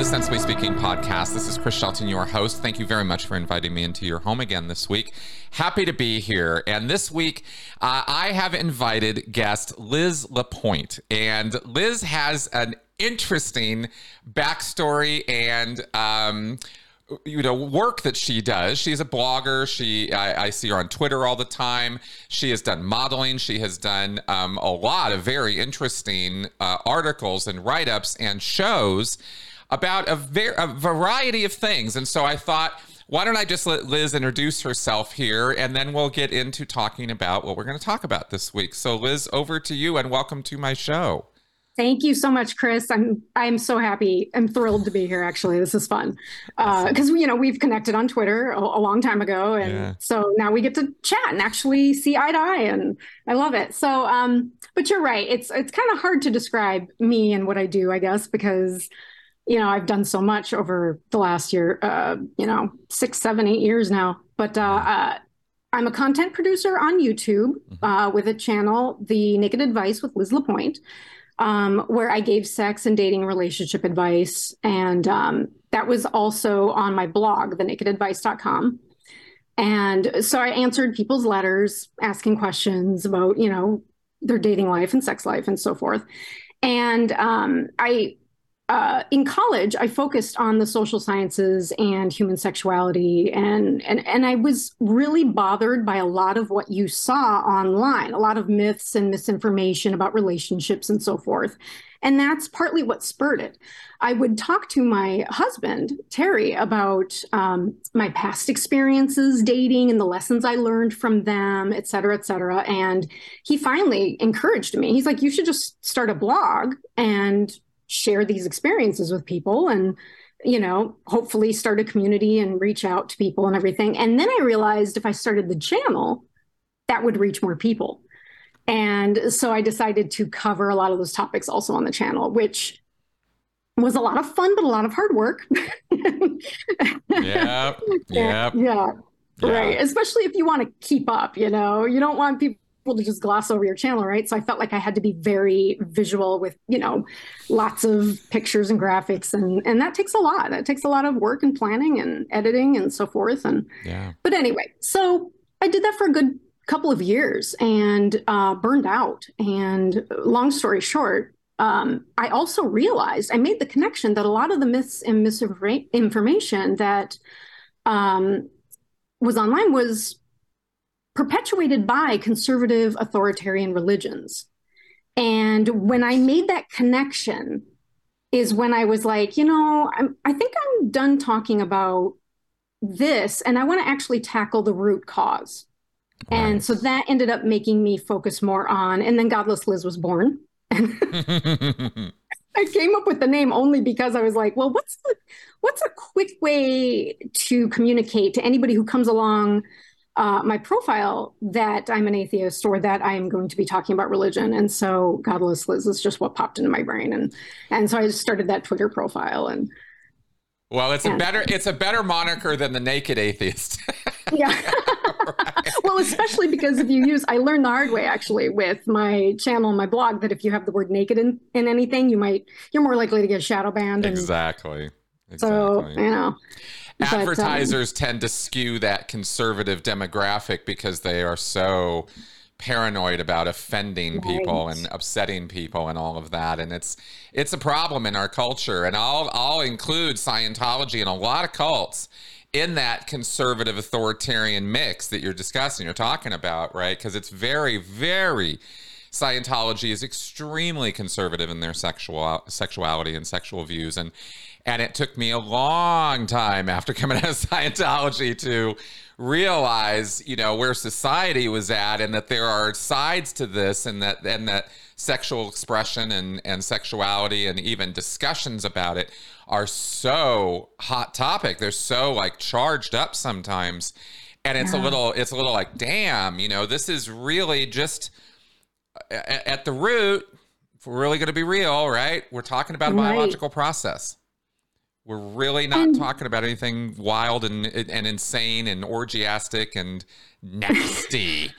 the Sensibly Speaking podcast. This is Chris Shelton, your host. Thank you very much for inviting me into your home again this week. Happy to be here. And this week, uh, I have invited guest Liz LaPoint. And Liz has an interesting backstory and um, you know work that she does she's a blogger she I, I, see her on twitter all the time she has done modeling she has done um, a lot of very interesting uh, articles and write-ups and shows about a, ver- a variety of things. And so I thought, why don't I just let Liz introduce herself here and then we'll get into talking about what we're going to talk about this week. So, Liz, over to you and welcome to my show. Thank you so much, Chris. I'm I'm so happy. I'm thrilled to be here. Actually, this is fun because uh, you know we've connected on Twitter a, a long time ago, and yeah. so now we get to chat and actually see eye to eye, and I love it. So, um, but you're right. It's it's kind of hard to describe me and what I do, I guess, because you know, I've done so much over the last year, uh, you know, six, seven, eight years now. But uh, uh, I'm a content producer on YouTube mm-hmm. uh, with a channel, The Naked Advice with Liz LaPoint, um, where I gave sex and dating relationship advice. And um, that was also on my blog, thenakedadvice.com. And so I answered people's letters, asking questions about, you know, their dating life and sex life and so forth. And um, I uh, in college, I focused on the social sciences and human sexuality, and and and I was really bothered by a lot of what you saw online, a lot of myths and misinformation about relationships and so forth, and that's partly what spurred it. I would talk to my husband Terry about um, my past experiences dating and the lessons I learned from them, et cetera, et cetera, and he finally encouraged me. He's like, "You should just start a blog and." Share these experiences with people and you know hopefully start a community and reach out to people and everything. And then i realized if i started the channel that would reach more people. And so i decided to cover a lot of those topics also on the channel which was a lot of fun but a lot of hard work. Yeah. Yeah. Yeah. Right. Especially if you want to keep up you know? You don't want people to just gloss over your channel, right? So I felt like I had to be very visual with, you know, lots of pictures and graphics and and that takes a lot. That takes a lot of work and planning and editing and so forth. And yeah. But anyway, so I did that for a good couple of years and uh, burned out. And long story short, um, I also realized I made the connection that a lot of the myths and misinformation that um, was online was perpetuated by conservative authoritarian religions. And when I made that connection, is when I was like, you know, I'm, I think I'm done talking about this and I want to actually tackle the root cause. And so that ended up making me focus more on, and then Godless Liz was born. I came up with the name only because I was like, well, what's the, what's a quick way to communicate to anybody who comes along uh, my profile that I'm an atheist or that I'm going to be talking about religion. And so Godless Liz is just what popped into my brain. And and so I just started that Twitter profile and well, it's and, a better it's a better moniker than the naked atheist. yeah. right. well, especially because if you use I learned the hard way actually with my channel and my blog that if you have the word naked in, in anything, you might you're more likely to get shadow banned. And, exactly. exactly. So, you know advertisers but, um, tend to skew that conservative demographic because they are so paranoid about offending right. people and upsetting people and all of that. And it's it's a problem in our culture. And I'll I'll include Scientology and a lot of cults in that conservative authoritarian mix that you're discussing you're talking about right? Because it's very very Scientology is extremely conservative in their sexual sexuality and sexual views. And and it took me a long time after coming out of Scientology to realize, you know, where society was at and that there are sides to this and that and that sexual expression and, and sexuality and even discussions about it are so hot topic. They're so like charged up sometimes. And it's yeah. a little it's a little like, damn, you know, this is really just at the root, if we're really going to be real, right? We're talking about a right. biological process We're really not and, talking about anything wild and and insane and orgiastic and nasty.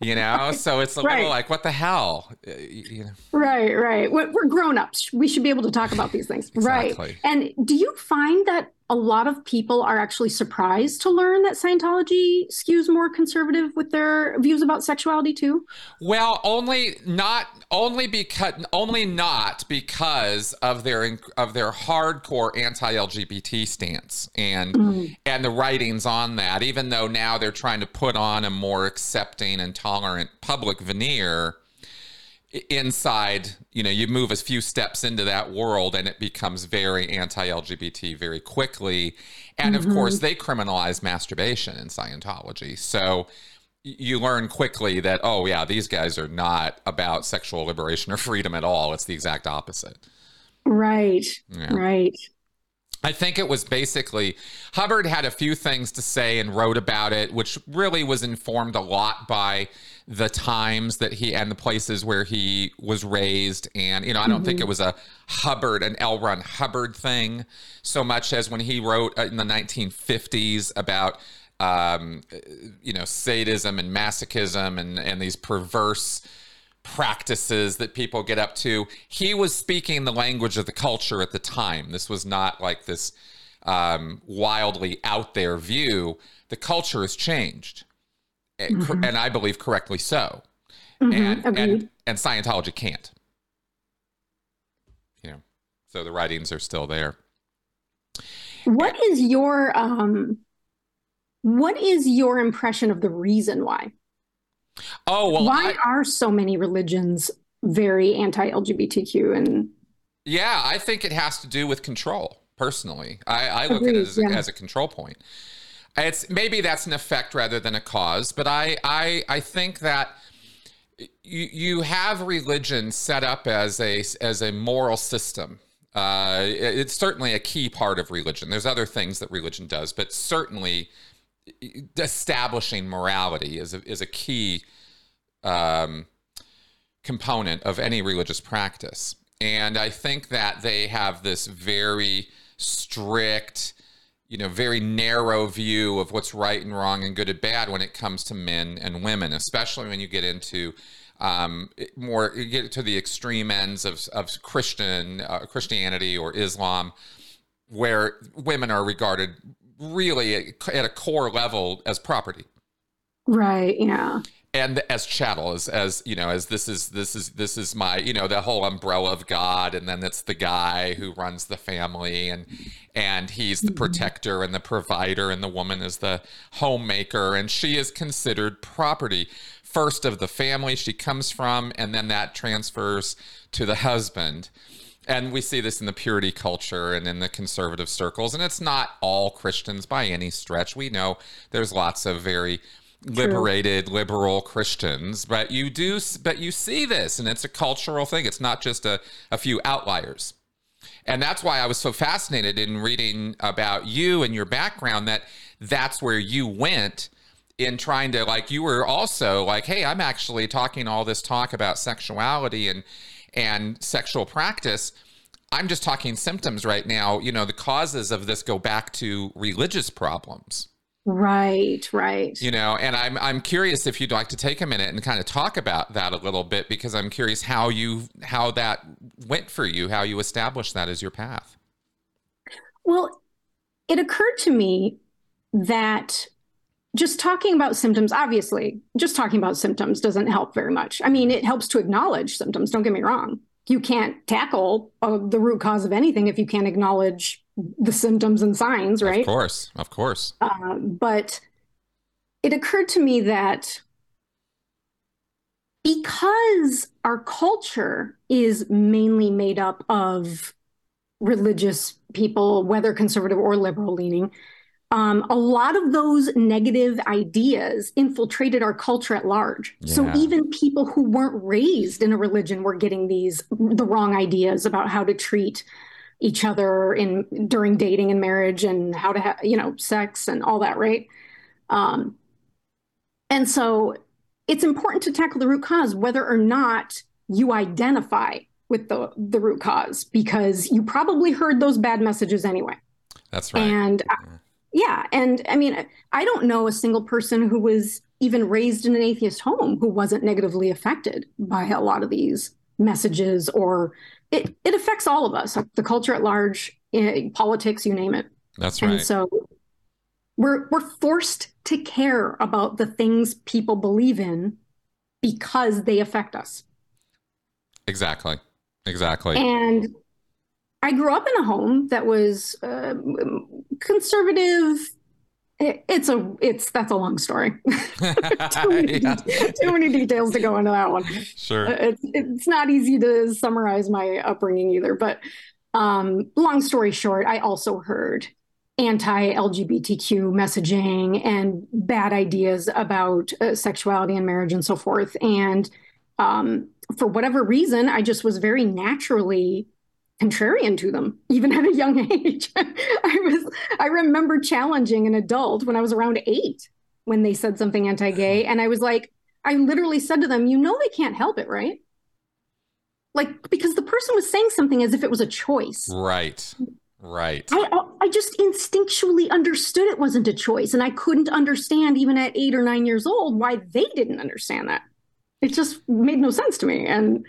you know so it's a right. little like what the hell uh, you know. right right we're grown-ups we should be able to talk about these things exactly. right and do you find that a lot of people are actually surprised to learn that Scientology skews more conservative with their views about sexuality too. Well, only not only because only not because of their of their hardcore anti-LGBT stance and mm. and the writings on that. Even though now they're trying to put on a more accepting and tolerant public veneer inside, you know, you move a few steps into that world and it becomes very anti LGBT very quickly. And mm-hmm. of course, they criminalize masturbation in Scientology. So you learn quickly that, oh, yeah, these guys are not about sexual liberation or freedom at all. It's the exact opposite. Right. Yeah. Right. I think it was basically Hubbard had a few things to say and wrote about it, which really was informed a lot by the times that he and the places where he was raised. And, you know, I don't mm-hmm. think it was a Hubbard, an L. Ron Hubbard thing so much as when he wrote in the 1950s about, um, you know, sadism and masochism and, and these perverse practices that people get up to. He was speaking the language of the culture at the time. This was not like this um, wildly out there view. The culture has changed mm-hmm. and I believe correctly so. Mm-hmm. And, and and Scientology can't. You know, so the writings are still there. What is your um what is your impression of the reason why? Oh, well, why I, are so many religions very anti-LGBTQ and Yeah, I think it has to do with control. Personally, I, I look Agreed, at it as, yeah. as a control point. It's maybe that's an effect rather than a cause, but I I I think that you you have religion set up as a as a moral system. Uh, it's certainly a key part of religion. There's other things that religion does, but certainly establishing morality is a, is a key um, component of any religious practice. And I think that they have this very strict you know very narrow view of what's right and wrong and good and bad when it comes to men and women especially when you get into um, more you get to the extreme ends of, of christian uh, christianity or islam where women are regarded really at a core level as property. Right yeah. And as chattel as as you know as this is this is this is my you know the whole umbrella of god and then it's the guy who runs the family and and he's the mm-hmm. protector and the provider and the woman is the homemaker and she is considered property. First of the family she comes from and then that transfers to the husband and we see this in the purity culture and in the conservative circles and it's not all christians by any stretch we know there's lots of very liberated True. liberal Christians, but you do, but you see this, and it's a cultural thing. It's not just a, a few outliers. And that's why I was so fascinated in reading about you and your background that that's where you went in trying to like you were also like hey i'm actually talking all this talk about sexuality and and sexual practice i'm just talking symptoms right now you know the causes of this go back to religious problems Right, right. You know, and I'm I'm curious if you'd like to take a minute and kind of talk about that a little bit because I'm curious how you how that went for you, how you established that as your path. Well, it occurred to me that just talking about symptoms, obviously, just talking about symptoms doesn't help very much. I mean, it helps to acknowledge symptoms, don't get me wrong. You can't tackle uh, the root cause of anything if you can't acknowledge the symptoms and signs, right? Of course, of course. Uh, but it occurred to me that because our culture is mainly made up of religious people, whether conservative or liberal leaning, um, a lot of those negative ideas infiltrated our culture at large. Yeah. So even people who weren't raised in a religion were getting these the wrong ideas about how to treat each other in during dating and marriage and how to have you know sex and all that right um, and so it's important to tackle the root cause whether or not you identify with the the root cause because you probably heard those bad messages anyway That's right. And. Yeah, and I mean, I don't know a single person who was even raised in an atheist home who wasn't negatively affected by a lot of these messages or it, it affects all of us the culture at large eh, politics you name it. That's right. and so we're we're forced to care about the things people believe in because they affect us. Exactly. Exactly. And i grew up in a home that was uh, conservative it's a it's that's a long story. too, many yeah. too, many details to go into that one. Sure, uh, it's it's not easy to summarize my upbringing either. But um, long story short, I also heard anti-LGBTQ messaging and bad ideas about uh, sexuality and marriage and so forth. And um, for whatever reason, I just was very naturally contrarian to them even at a young age. I was i remember challenging an adult when i was around eight when they said something anti-gay and i was like i literally said to them you know they can't help it right? Like because the person was saying something as if it was a choice. Right. Right. I i just instinctually understood it wasn't a choice and i couldn't understand even at 8 or 9 years old why they didn't understand that. It just made no sense to me and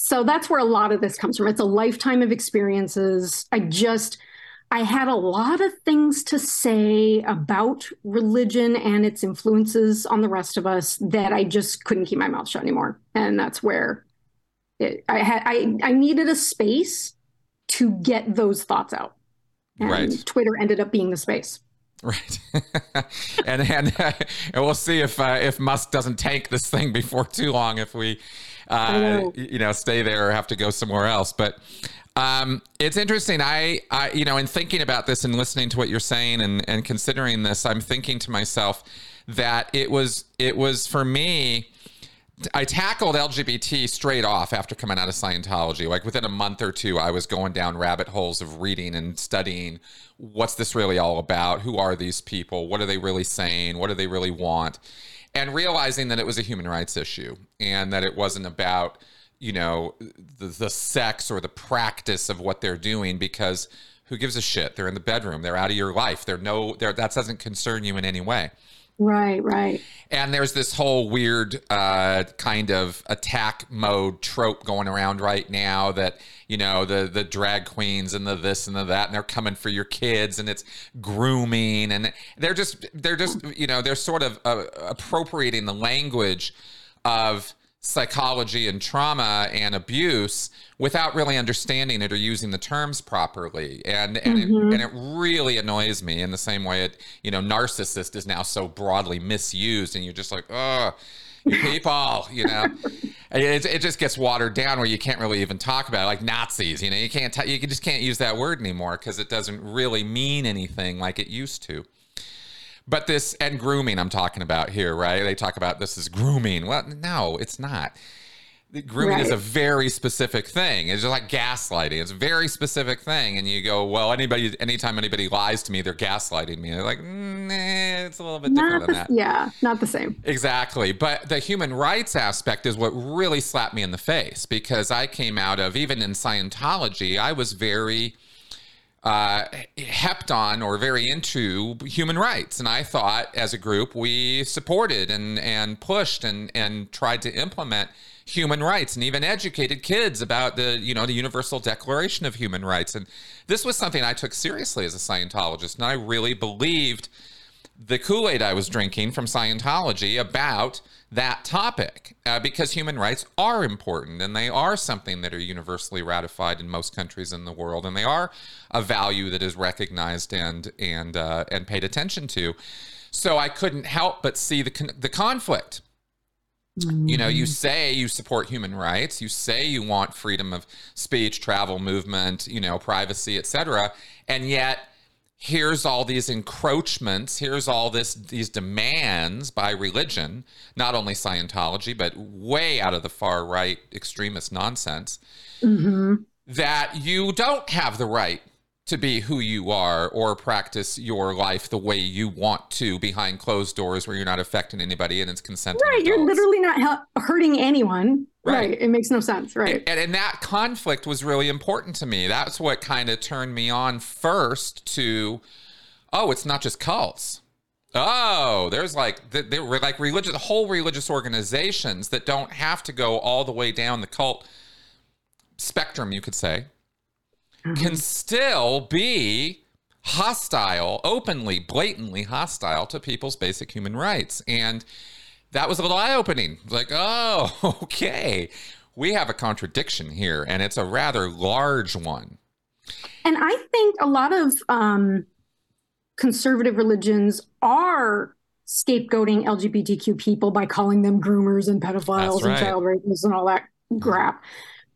so that's where a lot of this comes from. It's a lifetime of experiences. I just, I had a lot of things to say about religion and its influences on the rest of us that I just couldn't keep my mouth shut anymore. And that's where it, I had, I, I needed a space to get those thoughts out. And right. Twitter ended up being the space. Right, and and uh, and we'll see if uh, if Musk doesn't tank this thing before too long. If we uh, know. you know, stay there or have to go somewhere else. But um, it's interesting. I, I, you know, in thinking about this and listening to what you're saying and, and considering this, I'm thinking to myself that it was, it was for me, I tackled LGBT straight off after coming out of Scientology. Like within a month or two, I was going down rabbit holes of reading and studying what's this really all about? Who are these people? What are they really saying? What do they really want? And realizing that it was a human rights issue and that it wasn't about you know the, the sex or the practice of what they're doing because who gives a shit? They're in the bedroom. They're out of your life. They're no they're, that doesn't concern you in any way. Right, right. And there's this whole weird uh, kind of attack mode trope going around right now that you know the the drag queens and the this and the that, and they're coming for your kids, and it's grooming, and they're just they're just you know they're sort of uh, appropriating the language of psychology and trauma and abuse without really understanding it or using the terms properly and and, mm-hmm. it, and it really annoys me in the same way it you know narcissist is now so broadly misused and you're just like oh people you know it, it just gets watered down where you can't really even talk about it like nazis you know you can't t- you just can't use that word anymore because it doesn't really mean anything like it used to but this and grooming I'm talking about here, right? They talk about this is grooming. Well, no, it's not. Grooming right. is a very specific thing. It's just like gaslighting. It's a very specific thing. And you go, well, anybody, anytime anybody lies to me, they're gaslighting me. They're like, nah, it's a little bit different not than that. Yeah, not the same. Exactly. But the human rights aspect is what really slapped me in the face because I came out of, even in Scientology, I was very uh, hepped on or very into human rights. And I thought as a group we supported and, and pushed and, and tried to implement human rights and even educated kids about the, you know, the Universal Declaration of Human Rights. And this was something I took seriously as a Scientologist. And I really believed the Kool Aid I was drinking from Scientology about that topic uh, because human rights are important and they are something that are universally ratified in most countries in the world and they are a value that is recognized and and uh, and paid attention to. So I couldn't help but see the con- the conflict. You know, you mm. say you support human rights, you say you want freedom of speech, travel, movement, you know, privacy, etc., and yet here's all these encroachments here's all this these demands by religion not only scientology but way out of the far right extremist nonsense mm-hmm. that you don't have the right to be who you are or practice your life the way you want to behind closed doors where you're not affecting anybody and it's consenting. Right. Adults. You're literally not hurting anyone. Right. right. It makes no sense. Right. And, and that conflict was really important to me. That's what kind of turned me on first to, oh, it's not just cults. Oh, there's like there were like religious whole religious organizations that don't have to go all the way down the cult spectrum, you could say. Can still be hostile, openly, blatantly hostile to people's basic human rights. And that was a little eye opening. Like, oh, okay. We have a contradiction here, and it's a rather large one. And I think a lot of um, conservative religions are scapegoating LGBTQ people by calling them groomers and pedophiles right. and child rapists and all that crap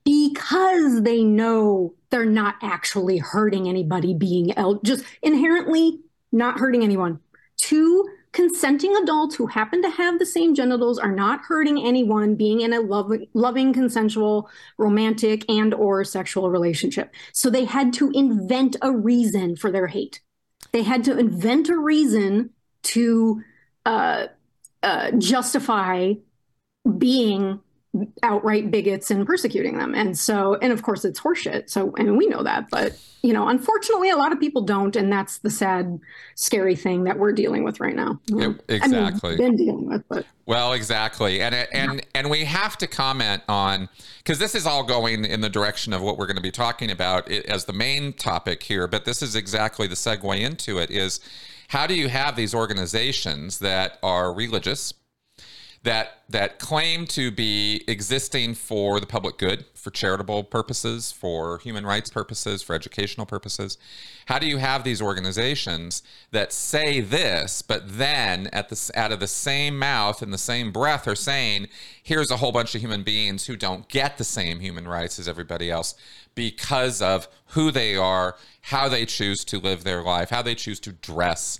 because they know they're not actually hurting anybody being just inherently not hurting anyone. Two consenting adults who happen to have the same genitals are not hurting anyone being in a loving, loving consensual romantic and or sexual relationship so they had to invent a reason for their hate they had to invent a reason to uh, uh, justify being outright bigots and persecuting them. And so, and of course, it's horseshit. So, and we know that, but you know, unfortunately, a lot of people don't, and that's the sad, scary thing that we're dealing with right now. Yeah, exactly. I mean, been dealing with, but well, exactly, and and and we have to comment on because this is all going in the direction of what we're going to be talking about as the main topic here. But this is exactly the segue into it: is how do you have these organizations that are religious? That that claim to be existing for the public good, for charitable purposes, for human rights purposes, for educational purposes. How do you have these organizations that say this, but then at the out of the same mouth in the same breath are saying, "Here's a whole bunch of human beings who don't get the same human rights as everybody else because of who they are, how they choose to live their life, how they choose to dress."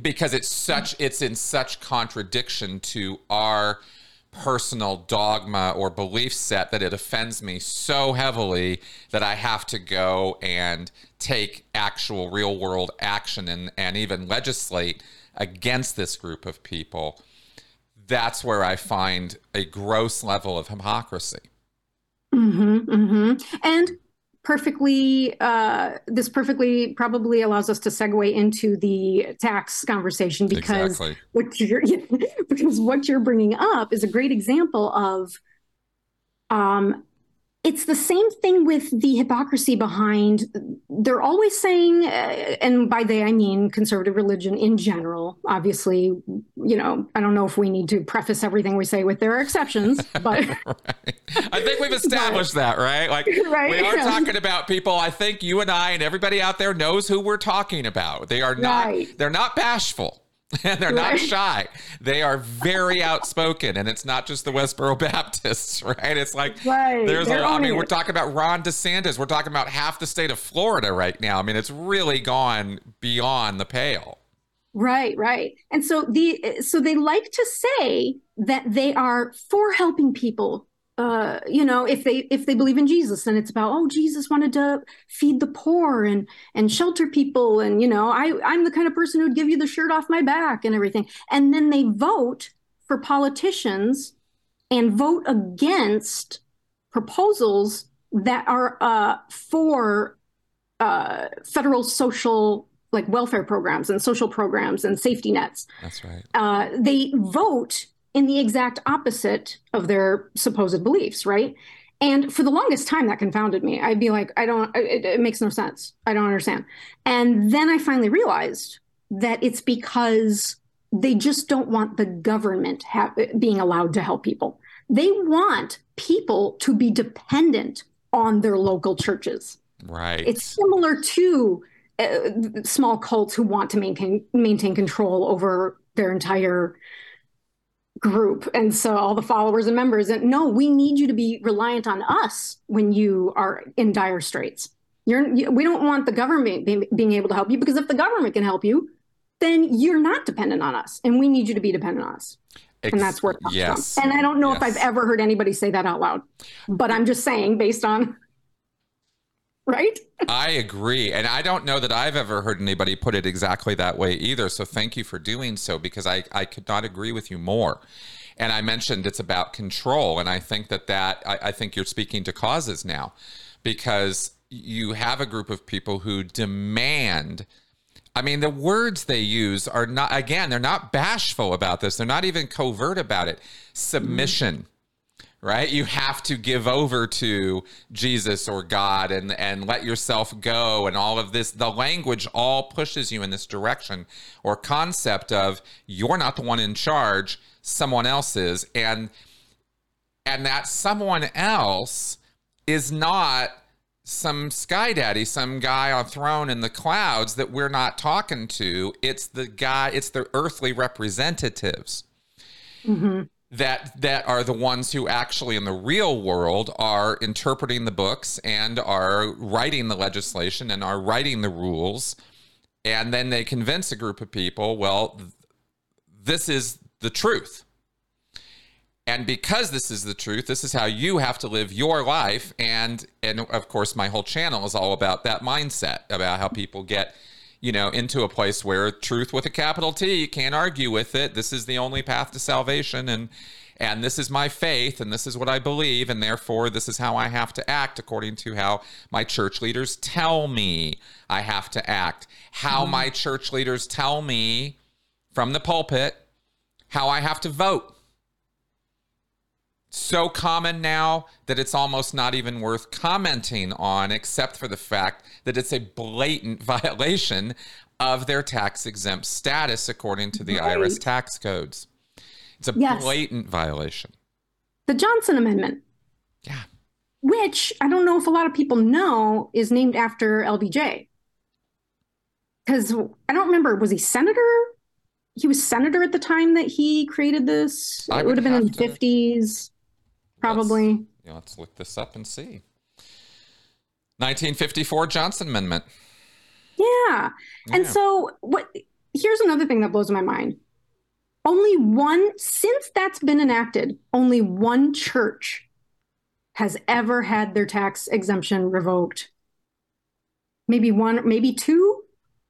Because it's such it's in such contradiction to our personal dogma or belief set that it offends me so heavily that I have to go and take actual real world action and, and even legislate against this group of people. That's where I find a gross level of hypocrisy. Mm-hmm, mm-hmm. And perfectly uh, this perfectly probably allows us to segue into the tax conversation because exactly. what you're because what you're bringing up is a great example of um, it's the same thing with the hypocrisy behind they're always saying uh, and by they i mean conservative religion in general obviously you know i don't know if we need to preface everything we say with there are exceptions but right. i think we've established but, that right like right, we are yeah. talking about people i think you and i and everybody out there knows who we're talking about they are not right. they're not bashful and they're right. not shy. They are very outspoken, and it's not just the Westboro Baptists, right? It's like right. there's a, I mean, we're talking about Ron DeSantis. We're talking about half the state of Florida right now. I mean, it's really gone beyond the pale. Right, right. And so the so they like to say that they are for helping people uh, you know, if they if they believe in Jesus, then it's about oh, Jesus wanted to feed the poor and and shelter people, and you know, I I'm the kind of person who'd give you the shirt off my back and everything. And then they vote for politicians and vote against proposals that are uh, for uh, federal social like welfare programs and social programs and safety nets. That's right. Uh, they vote in the exact opposite of their supposed beliefs, right? And for the longest time, that confounded me. I'd be like, I don't, it, it makes no sense. I don't understand. And then I finally realized that it's because they just don't want the government ha- being allowed to help people. They want people to be dependent on their local churches. Right. It's similar to uh, small cults who want to maintain maintain control over their entire group and so all the followers and members and no we need you to be reliant on us when you are in dire straits you're we don't want the government being, being able to help you because if the government can help you then you're not dependent on us and we need you to be dependent on us Ex- and that's where it comes yes. from and i don't know yes. if i've ever heard anybody say that out loud but i'm just saying based on right? I agree. And I don't know that I've ever heard anybody put it exactly that way either. So thank you for doing so because I, I could not agree with you more. And I mentioned it's about control. And I think that that, I, I think you're speaking to causes now because you have a group of people who demand. I mean, the words they use are not, again, they're not bashful about this. They're not even covert about it. Submission. Mm-hmm right? You have to give over to jesus or god and and let yourself go and all of this. The language all pushes you in this direction or concept of you're not the one in charge someone else is. And and that someone else is not some sky daddy some guy on throne in the clouds that we're not talking to. It's the guy it's the earthly representatives. Mm-hmm that that are the ones who actually in the real world are interpreting the books and are writing the legislation and are writing the rules. And then they convince a group of people well this is the truth. And because this is the truth this is how you have to live your life. And and of course my whole channel is all about that mindset about how people get you know, into a place where truth with a capital T, you can't argue with it. This is the only path to salvation and and this is my faith and this is what I believe and therefore this is how I have to act according to how my church leaders tell me I have to act. How mm-hmm. my church leaders tell me from the pulpit how I have to vote so common now that it's almost not even worth commenting on, except for the fact that it's a blatant violation of their tax exempt status according to the right. IRS tax codes. It's a yes. blatant violation. The Johnson Amendment. Yeah. Which I don't know if a lot of people know is named after LBJ. Because I don't remember, was he senator? He was senator at the time that he created this. I it would have been in the to... 50s. Probably. Let's, yeah, let's look this up and see. 1954 Johnson Amendment. Yeah. yeah. And so what here's another thing that blows my mind. Only one since that's been enacted, only one church has ever had their tax exemption revoked. Maybe one, maybe two.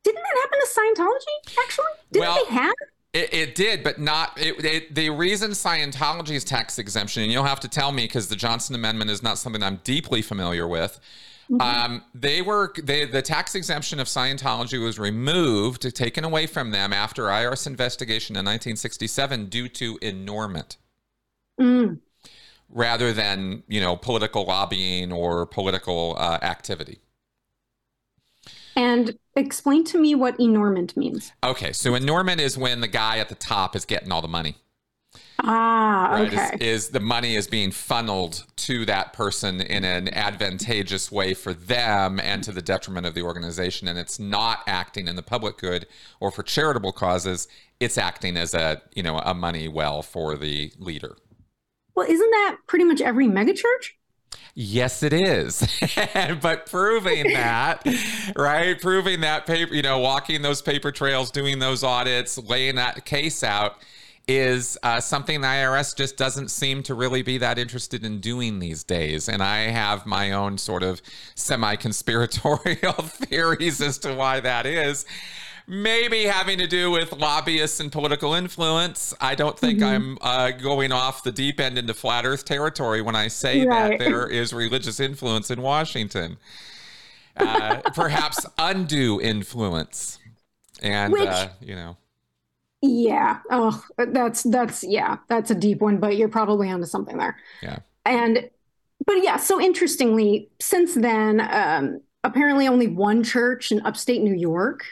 Didn't that happen to Scientology actually? Didn't well, they have it, it, did, but not it, it, the reason Scientology is tax exemption, and you'll have to tell me because the Johnson Amendment is not something I'm deeply familiar with. Mm-hmm. Um, they were they, the tax exemption of Scientology was removed, taken away from them after IRS investigation in 1967 due to inurement, mm. rather than you know political lobbying or political uh, activity. And explain to me what inurement means. Okay, so inurement is when the guy at the top is getting all the money. Ah, right? okay. Is, is, the money is being funneled to that person in an advantageous way for them and to the detriment of the organization, and it's not acting in the public good or for charitable causes. It's acting as a you know a money well for the leader. Well, isn't that pretty much every megachurch? Yes, it is. but proving that, right? Proving that paper, you know, walking those paper trails, doing those audits, laying that case out is uh, something the IRS just doesn't seem to really be that interested in doing these days. And I have my own sort of semi conspiratorial theories as to why that is maybe having to do with lobbyists and political influence. I don't think mm-hmm. I'm uh, going off the deep end into flat Earth territory when I say right. that there is religious influence in Washington. Uh, perhaps undue influence, and Which, uh, you know. Yeah. Oh, that's that's yeah, that's a deep one, but you're probably onto something there. Yeah. And but yeah, so interestingly, since then, um, apparently only one church in upstate New York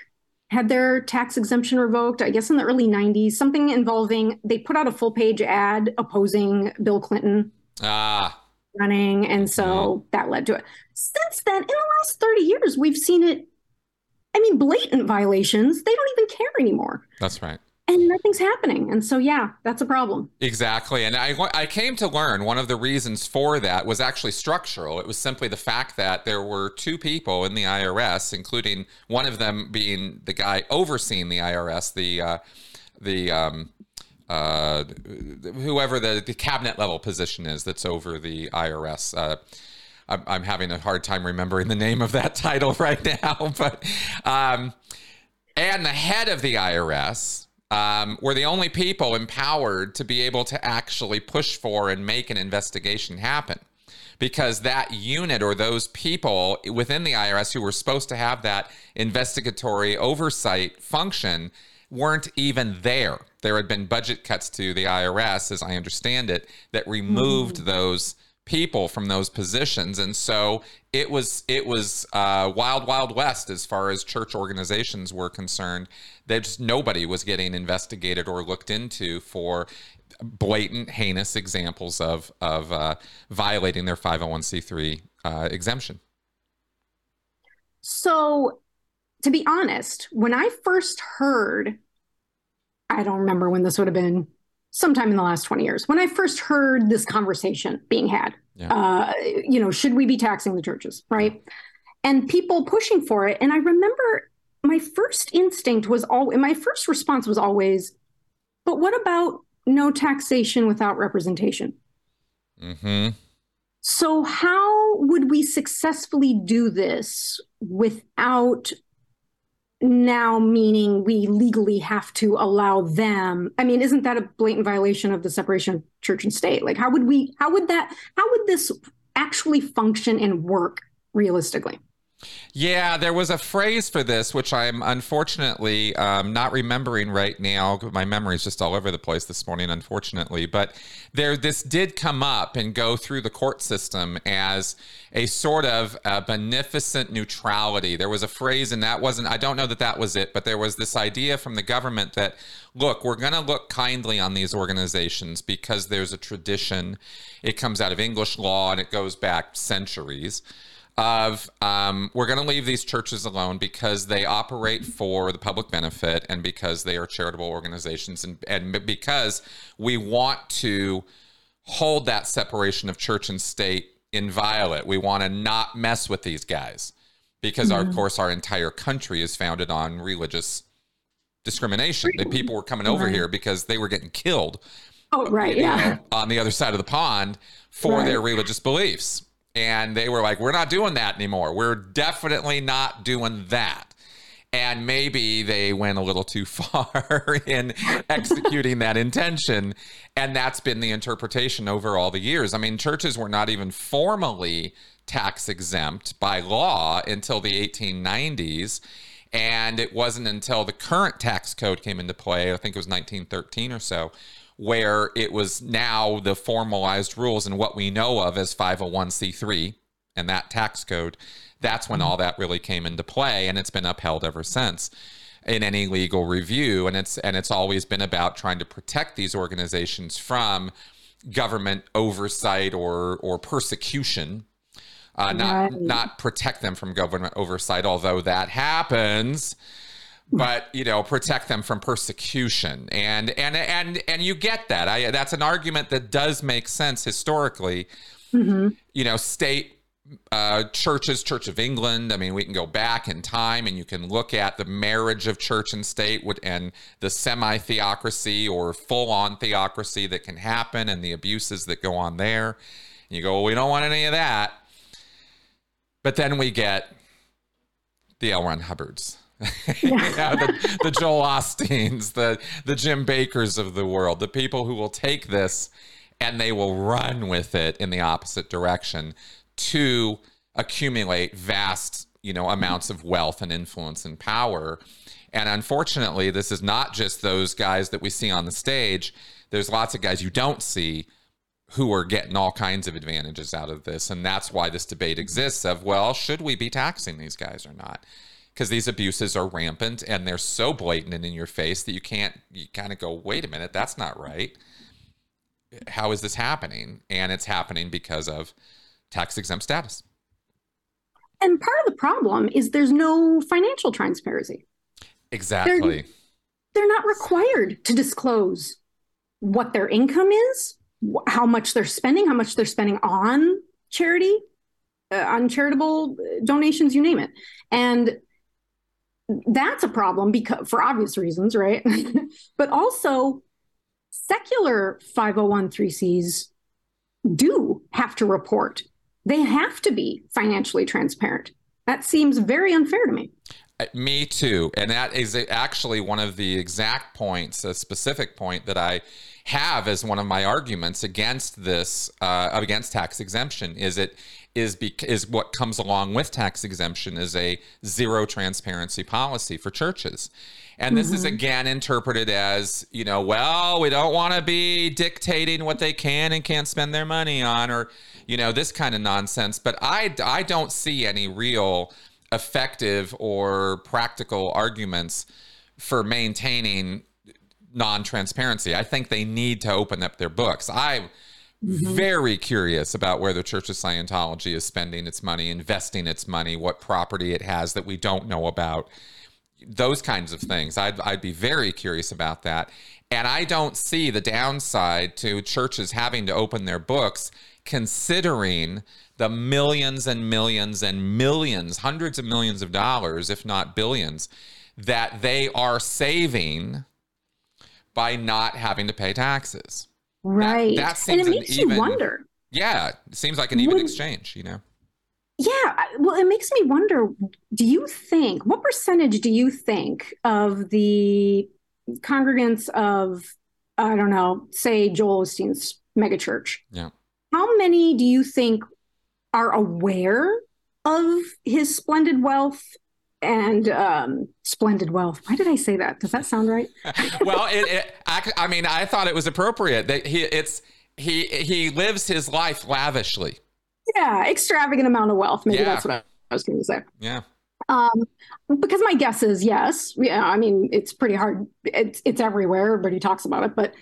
had their tax exemption revoked, I guess in the early 90s, something involving they put out a full page ad opposing Bill Clinton ah. running. And so mm-hmm. that led to it. Since then, in the last 30 years, we've seen it. I mean, blatant violations. They don't even care anymore. That's right and nothing's happening. And so yeah that's a problem. Exactly. And I, I came to learn one of the reasons for that was actually structural. It was simply the fact that there were two people in the irs including one of them being the guy overseeing the irs the uh, the um, uh, whoever the, the cabinet level position is that's over the irs uh, I'm, I'm, having a hard time remembering the name of that title right now, but um, and the head of the IRS um, were the only people empowered to be able to actually push for and make an investigation happen. Because that unit or those people within the IRS who were supposed to have that investigatory oversight function weren't even there. There had been budget cuts to the IRS, as I understand it, that removed mm-hmm. those people from those positions. And so it was it was uh, wild wild west as far as church organizations were concerned. Just nobody was getting investigated or looked into for blatant heinous examples of of uh, violating their 501c3 uh, exemption. So to be honest when i first heard i don't remember when this would have been sometime in the last 20 years when i first heard this conversation being had yeah. uh, you know should we be taxing the churches right and people pushing for it and i remember my first instinct was all my first response was always but what about no taxation without representation mm-hmm. so how would we successfully do this without now meaning we legally have to allow them i mean isn't that a blatant violation of the separation of church and state? Like how would we how would that how would this actually function and work realistically yeah, there was a phrase for this, which I'm unfortunately um, not remembering right now. My memory is just all over the place this morning, unfortunately. But there, this did come up and go through the court system as a sort of a beneficent neutrality. There was a phrase, and that wasn't. I don't know that that was it, but there was this idea from the government that, look, we're going to look kindly on these organizations because there's a tradition. It comes out of English law and it goes back centuries of um, we're going to leave these churches alone because they operate for the public benefit and because they are charitable organizations and, and because we want to hold that separation of church and state inviolate. We want to not mess with these guys because, mm-hmm. our, of course, our entire country is founded on religious discrimination. That people were coming over right. here because they were getting killed. Oh, right, yeah. Know, on the other side of the pond for right. their religious beliefs and they were like, we're not doing that anymore. We're definitely not doing that. And maybe they went a little too far in executing that intention. And that's been the interpretation over all the years. I mean, churches were not even formally tax exempt by law until the 1890s. And it wasn't until the current tax code came into play, I think it was 1913 or so, where it was now the formalized rules and what we know of as 501c3 and that tax code. That's when all that really came into play, and it's been upheld ever since in any legal review. And it's and it's always been about trying to protect these organizations from government oversight or or persecution. Uh, not right. not protect them from government oversight, although that happens but you know protect them from persecution. And and and and you get that. I that's an argument that does make sense historically. Mm-hmm. you know state uh, churches church of england i mean we can go back in time and you can look at the marriage of church and state and the semi-theocracy or full-on theocracy that can happen and the abuses that go on there. And you go well we don't want any of that. But then we get the L. Ron Hubbards yeah, the, the Joel Osteens, the the Jim Bakkers of the world, the people who will take this and they will run with it in the opposite direction to accumulate vast, you know, amounts of wealth and influence and power. And unfortunately, this is not just those guys that we see on the stage. There's lots of guys you don't see who are getting all kinds of advantages out of this. And that's why this debate exists of, well, should we be taxing these guys or not? because these abuses are rampant and they're so blatant and in your face that you can't you kind of go wait a minute that's not right how is this happening and it's happening because of tax exempt status and part of the problem is there's no financial transparency exactly they're, they're not required to disclose what their income is how much they're spending how much they're spending on charity uh, on charitable donations you name it and that's a problem because for obvious reasons, right? but also secular 501c do have to report they have to be financially transparent. That seems very unfair to me. Me too. And that is actually one of the exact points, a specific point that I have as one of my arguments against this, uh, against tax exemption, is it is be, is what comes along with tax exemption is a zero transparency policy for churches. And this mm-hmm. is again interpreted as, you know, well, we don't want to be dictating what they can and can't spend their money on or, you know, this kind of nonsense. But I, I don't see any real effective or practical arguments for maintaining non-transparency. I think they need to open up their books. I'm mm-hmm. very curious about where the Church of Scientology is spending its money, investing its money, what property it has that we don't know about. Those kinds of things. I'd I'd be very curious about that. And I don't see the downside to churches having to open their books considering the millions and millions and millions, hundreds of millions of dollars, if not billions, that they are saving by not having to pay taxes. Right. That, that seems and it makes even, you wonder. Yeah, it seems like an even Would, exchange, you know. Yeah, well, it makes me wonder. Do you think what percentage do you think of the congregants of I don't know, say Joel Osteen's megachurch? Yeah. How many do you think are aware of his splendid wealth and um, splendid wealth. Why did I say that? Does that sound right? well, it, it, I, I, mean, I thought it was appropriate that he it's he he lives his life lavishly. Yeah, extravagant amount of wealth. Maybe yeah. that's what I was going to say. Yeah. Um, because my guess is yes. Yeah, I mean, it's pretty hard. It's it's everywhere. Everybody talks about it, but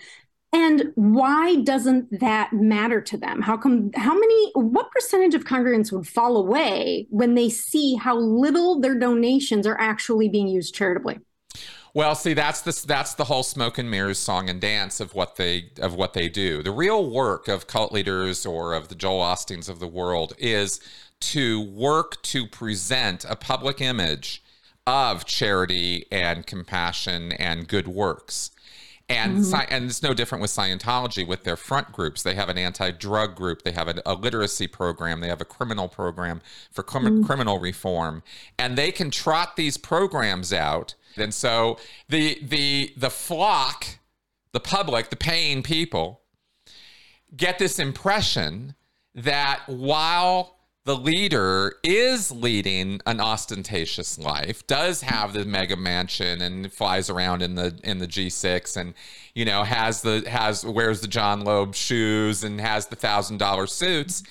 and why doesn't that matter to them? How come, how many, what percentage of congregants would fall away when they see how little their donations are actually being used charitably? Well, see, that's the that's the whole smoke and mirrors song and dance of what they of what they do. The real work of cult leaders or of the Joel Osteens of the world is to work to present a public image of charity and compassion and good works. And mm-hmm. and it's no different with Scientology with their front groups. They have an anti-drug group. They have a, a literacy program. They have a criminal program for mm-hmm. criminal reform, and they can trot these programs out. And so the the the flock, the public, the paying people, get this impression that while the leader is leading an ostentatious life, does have the mega mansion and flies around in the in the G6 and you know has the has wears the John Lobb shoes and has the thousand dollar suits.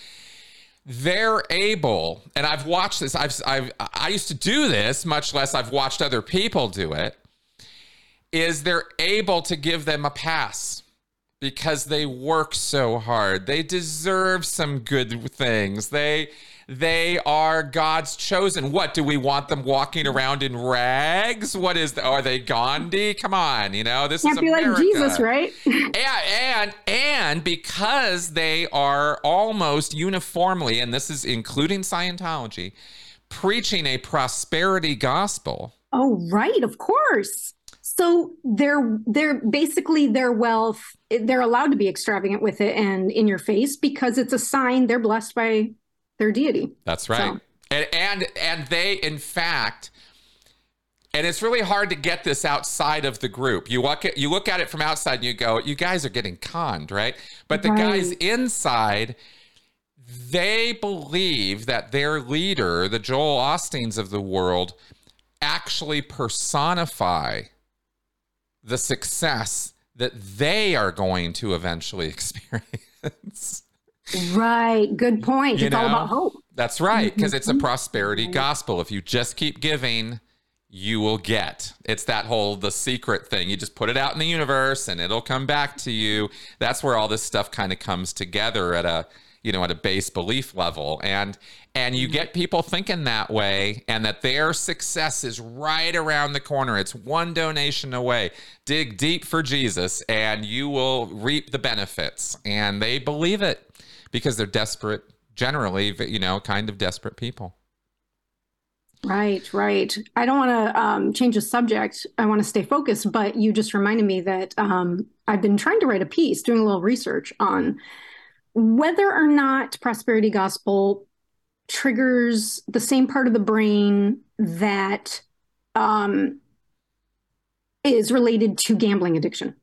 They're able, and I've watched this. I've, I've I used to do this, much less I've watched other people do it. Is they're able to give them a pass because they work so hard. They deserve some good things. They they are God's chosen. What do we want them walking around in rags? What is the, are they Gandhi? Come on, you know this Can't is be America. like Jesus, right? and and and because they are almost uniformly, and this is including Scientology, preaching a prosperity gospel. Oh, right, of course. So they're they're basically their wealth. They're allowed to be extravagant with it and in your face because it's a sign they're blessed by their deity. That's right. So. And, and and they in fact and it's really hard to get this outside of the group. You look at you look at it from outside and you go, you guys are getting conned, right? But the right. guys inside they believe that their leader, the Joel Osteens of the world, actually personify the success that they are going to eventually experience. Right. Good point. You it's know? all about hope. That's right. Because it's a mm-hmm. prosperity mm-hmm. gospel. If you just keep giving, you will get. It's that whole the secret thing. You just put it out in the universe and it'll come back to you. That's where all this stuff kind of comes together at a you know at a base belief level. And and you get people thinking that way and that their success is right around the corner. It's one donation away. Dig deep for jesus and you will reap the benefits. And they believe it because they're desperate generally you know kind of desperate people. Right, right. I don't want to um, change the subject. I want to stay focused, but you just reminded me that um, I've been trying to write a piece, doing a little research on whether or not prosperity gospel triggers the same part of the brain that um, is related to gambling addiction.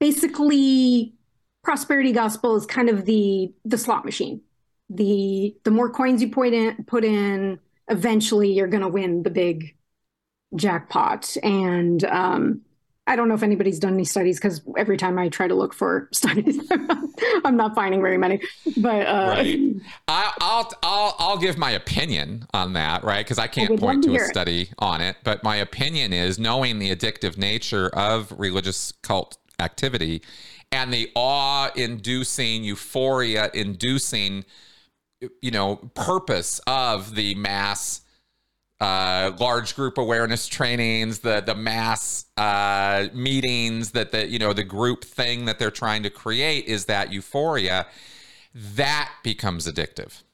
Basically, prosperity gospel is kind of the the slot machine. The the more coins you put in, put in, eventually you're going to win the big jackpot. And um, I don't know if anybody's done any studies because every time I try to look for studies, I'm not finding very many. But uh, right, I, will I'll I'll give my opinion on that, right? Because I can't point to, to a study it. on it, but my opinion is knowing the addictive nature of religious cult activity and the awe-inducing, euphoria-inducing, you know, purpose of the mass uh, large group awareness trainings, the the mass uh, meetings, that the you know the group thing that they're trying to create is that euphoria, that becomes addictive,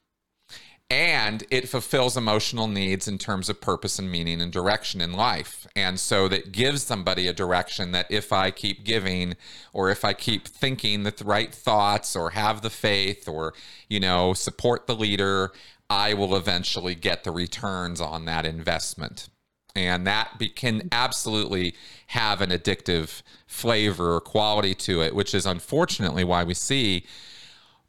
and it fulfills emotional needs in terms of purpose and meaning and direction in life, and so that gives somebody a direction that if I keep giving, or if I keep thinking the right thoughts, or have the faith, or you know support the leader, I will eventually get the returns on that investment. And that be, can absolutely have an addictive flavor or quality to it, which is unfortunately why we see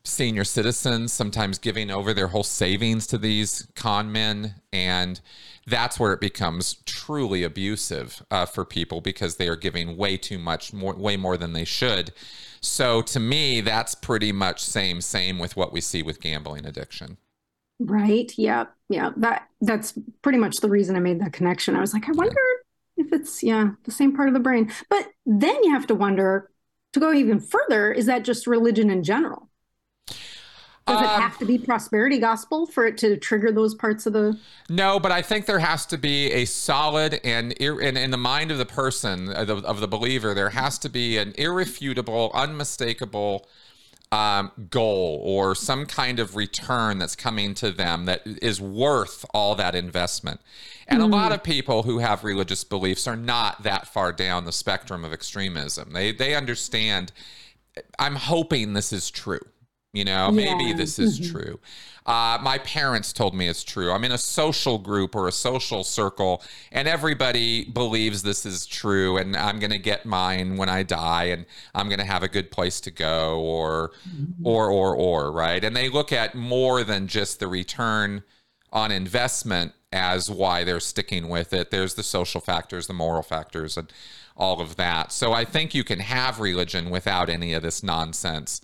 senior citizens sometimes giving over their whole savings to these con men. And that's where it becomes truly abusive uh, for people because they are giving way too much, more, way more than they should. So to me, that's pretty much same, same with what we see with gambling addiction. Right. Yeah. Yeah. That that's pretty much the reason I made that connection. I was like, I wonder if it's yeah, the same part of the brain. But then you have to wonder to go even further, is that just religion in general? Does it um, have to be prosperity gospel for it to trigger those parts of the? No, but I think there has to be a solid and in, in the mind of the person of the, of the believer, there has to be an irrefutable, unmistakable um, goal or some kind of return that's coming to them that is worth all that investment. And mm. a hmm. lot of people who have religious beliefs are not that far down the spectrum of extremism. They they understand. I'm hoping this is true. You know, yeah. maybe this is mm-hmm. true. Uh, my parents told me it's true. I'm in a social group or a social circle, and everybody believes this is true, and I'm going to get mine when I die, and I'm going to have a good place to go, or, or, or, or, right? And they look at more than just the return on investment as why they're sticking with it. There's the social factors, the moral factors, and all of that. So I think you can have religion without any of this nonsense.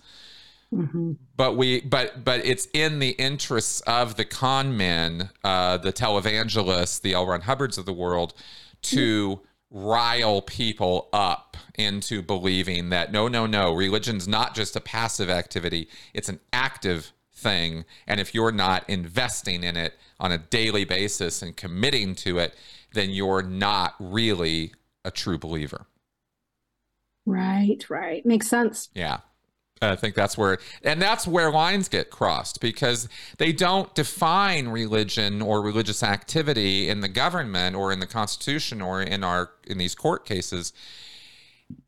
Mm-hmm. But we, but but it's in the interests of the con men, uh, the televangelists, the L. Ron Hubbards of the world, to mm-hmm. rile people up into believing that no, no, no, religion's not just a passive activity; it's an active thing. And if you're not investing in it on a daily basis and committing to it, then you're not really a true believer. Right, right. Makes sense. Yeah. I think that's where, and that's where lines get crossed because they don't define religion or religious activity in the government or in the Constitution or in our in these court cases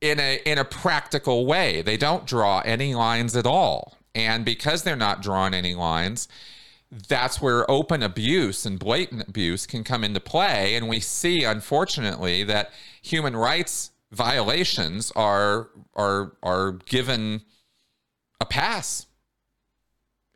in a in a practical way. They don't draw any lines at all, and because they're not drawing any lines, that's where open abuse and blatant abuse can come into play. And we see, unfortunately, that human rights violations are are are given a pass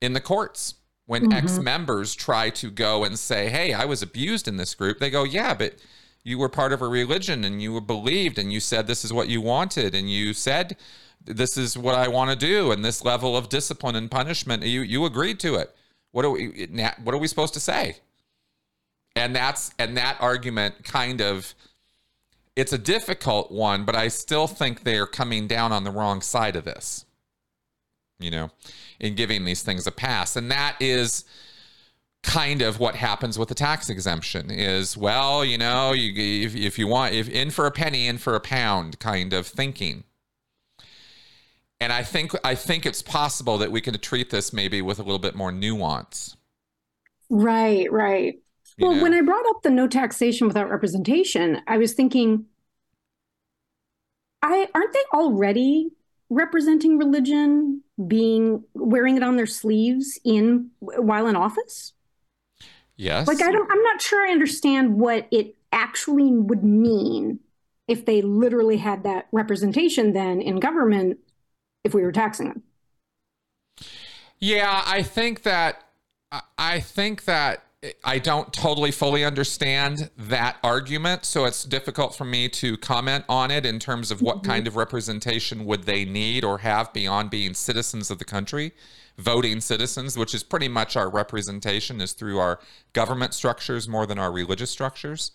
in the courts when mm-hmm. ex members try to go and say, Hey, I was abused in this group. They go, Yeah, but you were part of a religion and you were believed and you said this is what you wanted and you said this is what I want to do and this level of discipline and punishment you you agreed to it. What are we what are we supposed to say? And that's and that argument kind of it's a difficult one, but I still think they're coming down on the wrong side of this you know, in giving these things a pass. And that is kind of what happens with the tax exemption is well you know you if, if you want if in for a penny in for a pound kind of thinking and i think i think it's possible that we can treat this maybe with a little bit more nuance right right you well know? when i brought up the no taxation without representation i was thinking i aren't they already representing religion being wearing it on their sleeves in while in office? Yes. Like I don't I'm not sure I understand what it actually would mean if they literally had that representation then in government if we were taxing them. Yeah, I think that I think that I don't totally fully understand that argument, so it's difficult for me to comment on it in terms of what mm-hmm. kind of representation would they need or have beyond being citizens of the country, voting citizens, which is pretty much our representation is through our government structures more than our religious structures.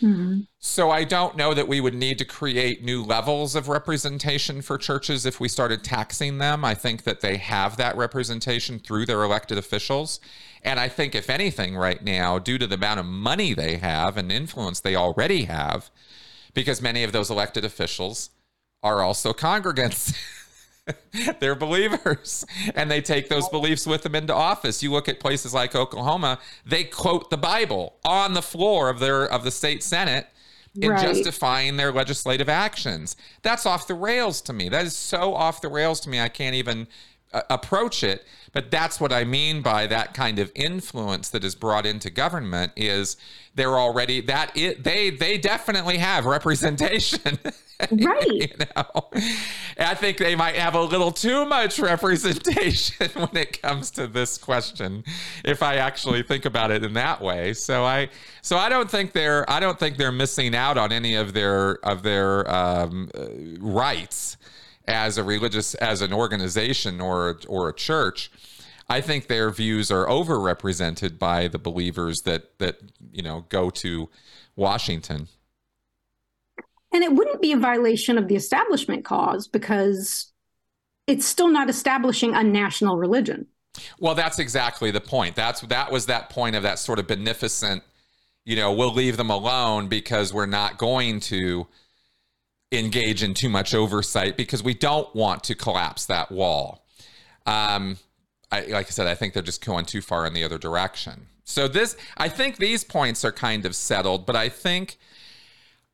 Mm-hmm. So I don't know that we would need to create new levels of representation for churches if we started taxing them. I think that they have that representation through their elected officials. And I think, if anything, right now, due to the amount of money they have and influence they already have, because many of those elected officials are also congregants. They're believers and they take those beliefs with them into office. You look at places like Oklahoma, they quote the Bible on the floor of their of the state senate in right. justifying their legislative actions. That's off the rails to me. That is so off the rails to me. I can't even uh, approach it but that's what i mean by that kind of influence that is brought into government is they're already that it they they definitely have representation. Right. You know? I think they might have a little too much representation when it comes to this question if i actually think about it in that way. So i so i don't think they're i don't think they're missing out on any of their of their um, uh, rights as a religious as an organization or or a church I think their views are overrepresented by the believers that that you know go to Washington. And it wouldn't be a violation of the establishment clause because it's still not establishing a national religion. Well, that's exactly the point. That's that was that point of that sort of beneficent, you know, we'll leave them alone because we're not going to engage in too much oversight because we don't want to collapse that wall. Um, I, like I said, I think they're just going too far in the other direction. So this, I think these points are kind of settled, but I think,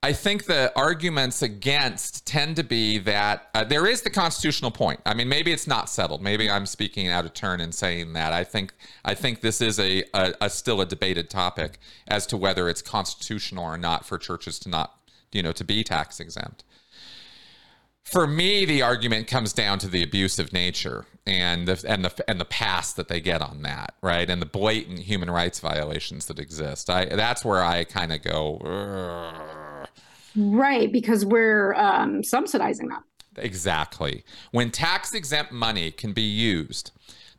I think the arguments against tend to be that uh, there is the constitutional point. I mean, maybe it's not settled. Maybe I'm speaking out of turn in saying that. I think, I think this is a, a, a still a debated topic as to whether it's constitutional or not for churches to not, you know, to be tax exempt for me, the argument comes down to the abusive nature and the and the and the past that they get on that, right? And the blatant human rights violations that exist. I that's where I kind of go. Urgh. Right, because we're um, subsidizing them. Exactly. When tax exempt money can be used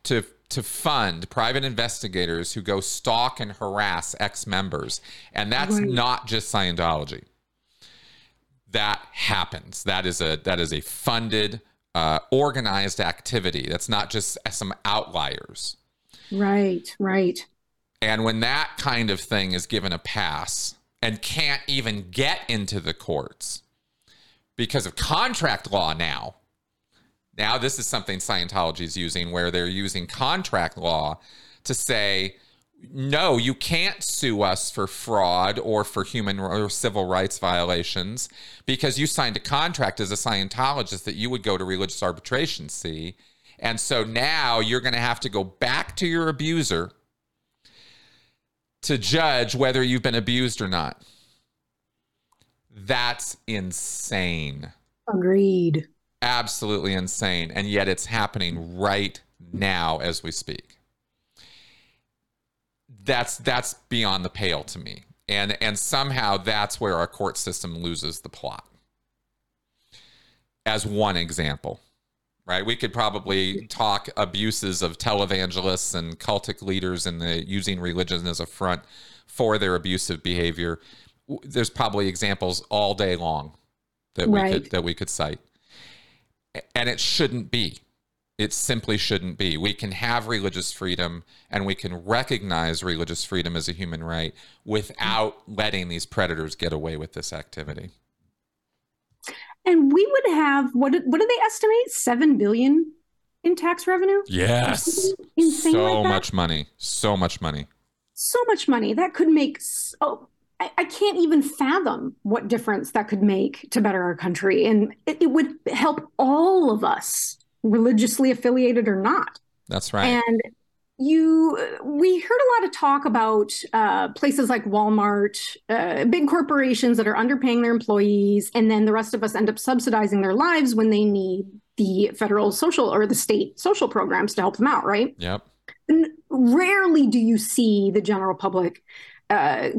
to to fund private investigators who go stalk and harass ex members, and that's right. not just Scientology that happens. That is a that is a funded, uh, organized activity. That's not just some outliers. Right, right. And when that kind of thing is given a pass and can't even get into the courts because of contract law now. Now, this is something Scientology is using where they're using contract law to say no, you can't sue us for fraud or for human or civil rights violations because you signed a contract as a Scientologist that you would go to religious arbitration see. And so now you're going to have to go back to your abuser to judge whether you've been abused or not. That's insane. Agreed. Absolutely insane. And yet it's happening right now as we speak that's that's beyond the pale to me. And and somehow that's where our court system loses the plot. As one example. Right? We could probably talk abuses of televangelists and cultic leaders and the using religion as a front for their abusive behavior. There's probably examples all day long that we could that we could cite. And it shouldn't be it simply shouldn't be. We can have religious freedom and we can recognize religious freedom as a human right without letting these predators get away with this activity. And we would have what what do they estimate? 7 billion in tax revenue? Yes. Insane so like much money. So much money. So much money. That could make so oh, I, I can't even fathom what difference that could make to better our country. And it, it would help all of us religiously affiliated or not. That's right. And you we heard a lot of talk about uh, places like walmart uh, big corporations that are underpaying their employees and then the rest of us end up subsidizing their lives when they need the federal social or the state social programs to help them out right yep and rarely do you see the general public uh,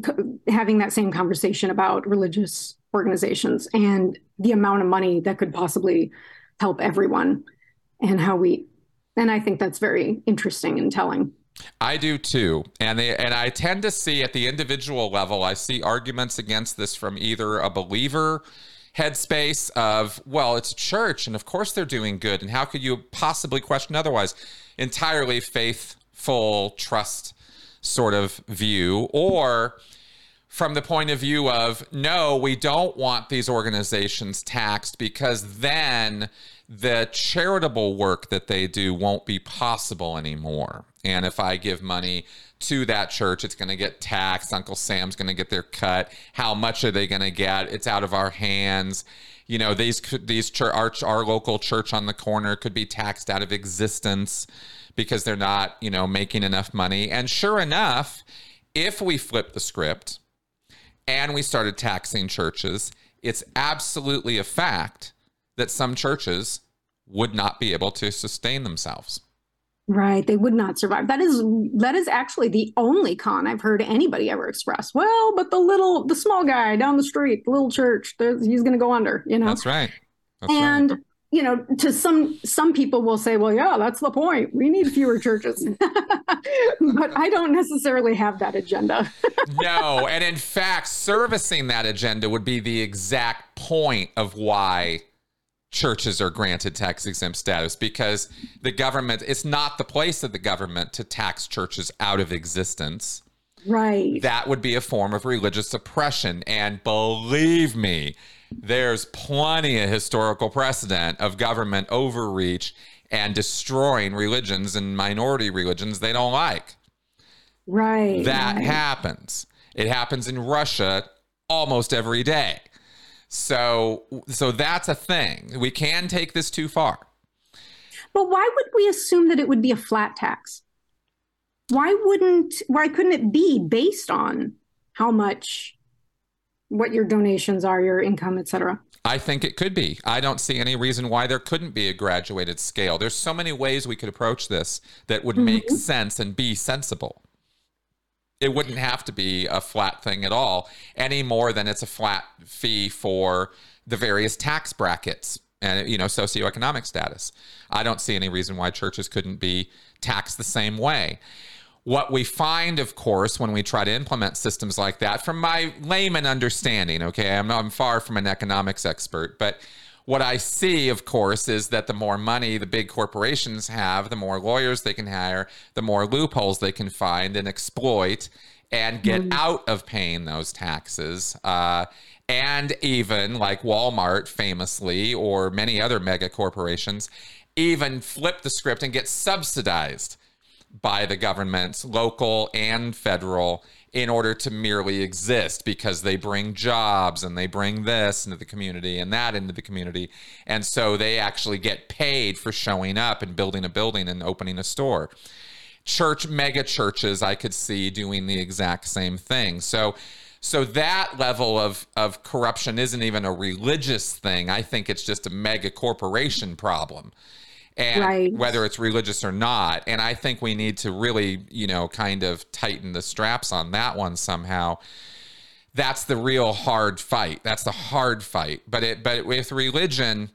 having that same conversation about religious organizations and the amount of money that could possibly help everyone and how we and I think that's very interesting and telling. I do too. And they, and I tend to see at the individual level, I see arguments against this from either a believer headspace of, well, it's a church and of course they're doing good. And how could you possibly question otherwise? Entirely faithful trust sort of view. Or from the point of view of, no, we don't want these organizations taxed because then the charitable work that they do won't be possible anymore. And if I give money to that church, it's going to get taxed. Uncle Sam's going to get their cut. How much are they going to get? It's out of our hands. You know, these these church, our, our local church on the corner could be taxed out of existence because they're not, you know, making enough money. And sure enough, if we flip the script and we started taxing churches, it's absolutely a fact that some churches would not be able to sustain themselves. Right, they would not survive. That is that is actually the only con I've heard anybody ever express. Well, but the little, the small guy down the street, the little church, he's going to go under. You know, that's right. That's and right. you know, to some some people will say, well, yeah, that's the point. We need fewer churches, but I don't necessarily have that agenda. no, and in fact, servicing that agenda would be the exact point of why churches are granted tax exempt status because the government it's not the place of the government to tax churches out of existence. Right. That would be a form of religious oppression. And believe me there's plenty of historical precedent of government overreach and destroying religions and minority religions they don't like. Right. That right. happens. It happens in russia almost every day so so that's a thing. We can take this too far. But why would we assume that it would be a flat tax? Why wouldn't why couldn't it be based on how much what your donations are, your income, etc.? I think it could be. I don't see any reason why there couldn't be a graduated scale. There's so many ways we could approach this that would mm-hmm. make sense and be sensible it wouldn't have to be a flat thing at all any more than it's a flat fee for the various tax brackets and you know socioeconomic status. I don't see any reason why churches couldn't be taxed the same way. What we find of course when we try to implement systems like that from my layman understanding okay i'm, I'm far from an economics expert but what I see, of course, is that the more money the big corporations have, the more lawyers they can hire, the more loopholes they can find and exploit and get mm. out of paying those taxes. Uh, and even like Walmart, famously, or many other mega corporations, even flip the script and get subsidized by the governments, local and federal, in order to merely exist because they bring jobs and they bring this into the community and that into the community. And so they actually get paid for showing up and building a building and opening a store. Church mega churches I could see doing the exact same thing. So so that level of of corruption isn't even a religious thing. I think it's just a mega corporation problem and right. whether it's religious or not. And I think we need to really, you know, kind of tighten the straps on that one somehow. That's the real hard fight. That's the hard fight. But it, but with religion,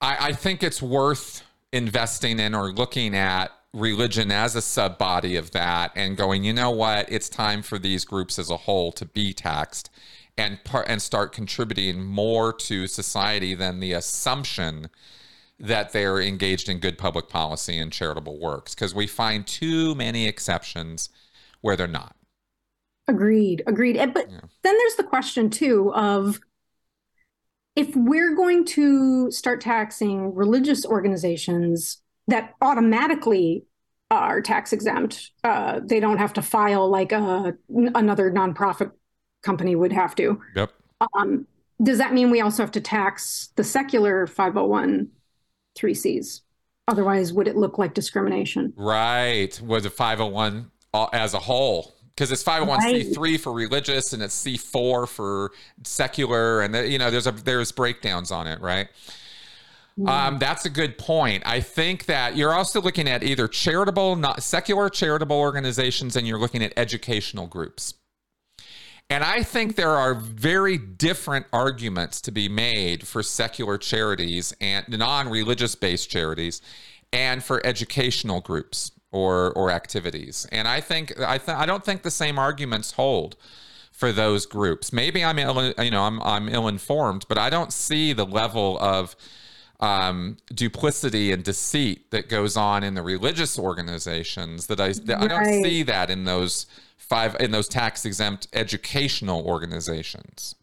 I, I think it's worth investing in or looking at religion as a sub body of that and going, you know what, it's time for these groups as a whole to be taxed and part and start contributing more to society than the assumption that they're engaged in good public policy and charitable works because we find too many exceptions where they're not. Agreed, agreed. But yeah. then there's the question too of if we're going to start taxing religious organizations that automatically are tax exempt, uh, they don't have to file like a, another nonprofit company would have to. Yep. Um, does that mean we also have to tax the secular 501 three C's. Otherwise, would it look like discrimination? Right. Was it 501 as a whole? Because it's 501c3 right. for religious and it's C4 for secular, and you know there's a there's breakdowns on it, right? Mm. Um, that's a good point. I think that you're also looking at either charitable, not secular charitable organizations, and you're looking at educational groups. And I think there are very different arguments to be made for secular charities and non religious based charities and for educational groups or, or activities. And I think, I, th- I don't think the same arguments hold for those groups. Maybe I'm Ill, you know I'm I'm ill informed, but I don't see the level of um, duplicity and deceit that goes on in the religious organizations that I that right. I don't see that in those five in those tax exempt educational organizations.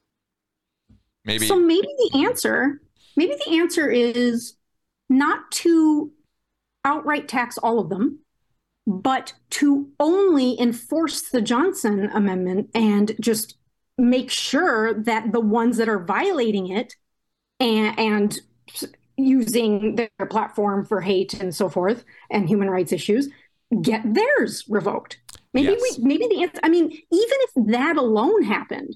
Maybe So maybe the answer, maybe the answer is not to outright tax all of them, but to only enforce the Johnson amendment and just make sure that the ones that are violating it and, and using their platform for hate and so forth and human rights issues get theirs revoked. Maybe yes. we maybe the answer. I mean, even if that alone happened,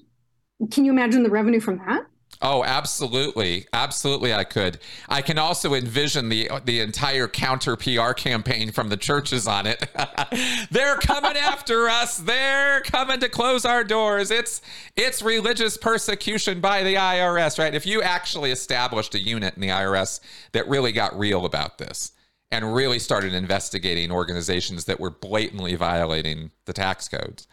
can you imagine the revenue from that? Oh, absolutely. Absolutely I could. I can also envision the the entire counter PR campaign from the churches on it. They're coming after us. They're coming to close our doors. It's it's religious persecution by the IRS, right? If you actually established a unit in the IRS that really got real about this, and really started investigating organizations that were blatantly violating the tax codes.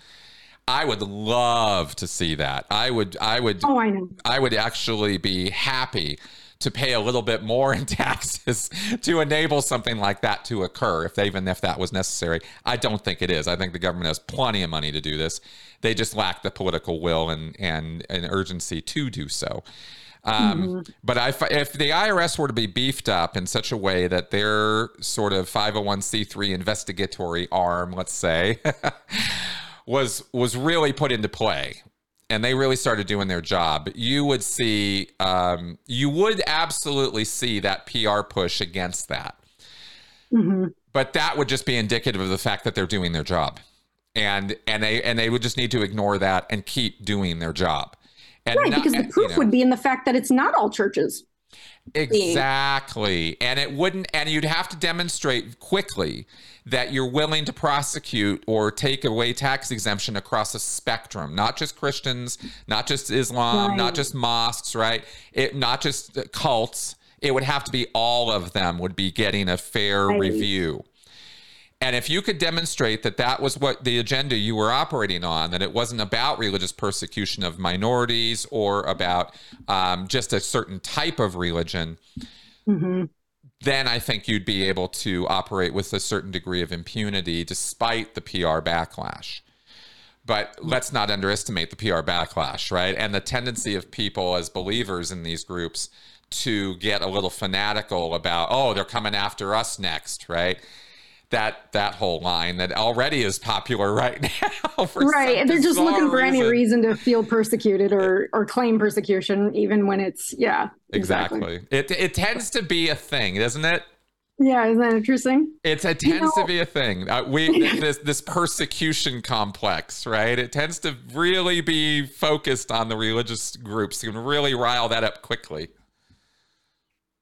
I would love to see that. I would I would oh, I, know. I would actually be happy to pay a little bit more in taxes to enable something like that to occur if they, even if that was necessary. I don't think it is. I think the government has plenty of money to do this. They just lack the political will and and, and urgency to do so. Um, mm-hmm. But I, if the IRS were to be beefed up in such a way that their sort of 501c3 investigatory arm, let's say, was was really put into play, and they really started doing their job, you would see, um, you would absolutely see that PR push against that. Mm-hmm. But that would just be indicative of the fact that they're doing their job, and and they and they would just need to ignore that and keep doing their job. And right, not, because the proof you know, would be in the fact that it's not all churches. Exactly. And it wouldn't, and you'd have to demonstrate quickly that you're willing to prosecute or take away tax exemption across a spectrum, not just Christians, not just Islam, right. not just mosques, right? It, not just cults. It would have to be all of them would be getting a fair right. review. And if you could demonstrate that that was what the agenda you were operating on, that it wasn't about religious persecution of minorities or about um, just a certain type of religion, mm-hmm. then I think you'd be able to operate with a certain degree of impunity despite the PR backlash. But let's not underestimate the PR backlash, right? And the tendency of people as believers in these groups to get a little fanatical about, oh, they're coming after us next, right? That that whole line that already is popular right now. right, they're just looking for reason. any reason to feel persecuted or or claim persecution, even when it's yeah. Exactly. exactly. It it tends to be a thing, doesn't it? Yeah, isn't that interesting? It's, it tends you know, to be a thing. Uh, we this this persecution complex, right? It tends to really be focused on the religious groups. You can really rile that up quickly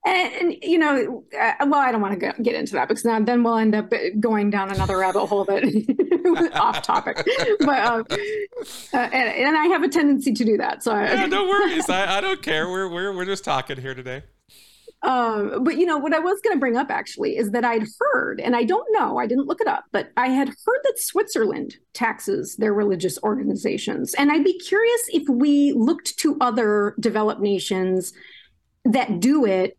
and, and, you know, uh, well, I don't want to get into that because now then we'll end up going down another rabbit hole that off topic. But uh, uh, and, and, I have a tendency to do that. So yeah, no worries. I, I don't care. We're we're we're just talking here today. Um, but you know what I was going to bring up actually is that I'd heard, and I don't know, I didn't look it up, but I had heard that Switzerland taxes their religious organizations, and I'd be curious if we looked to other developed nations that do it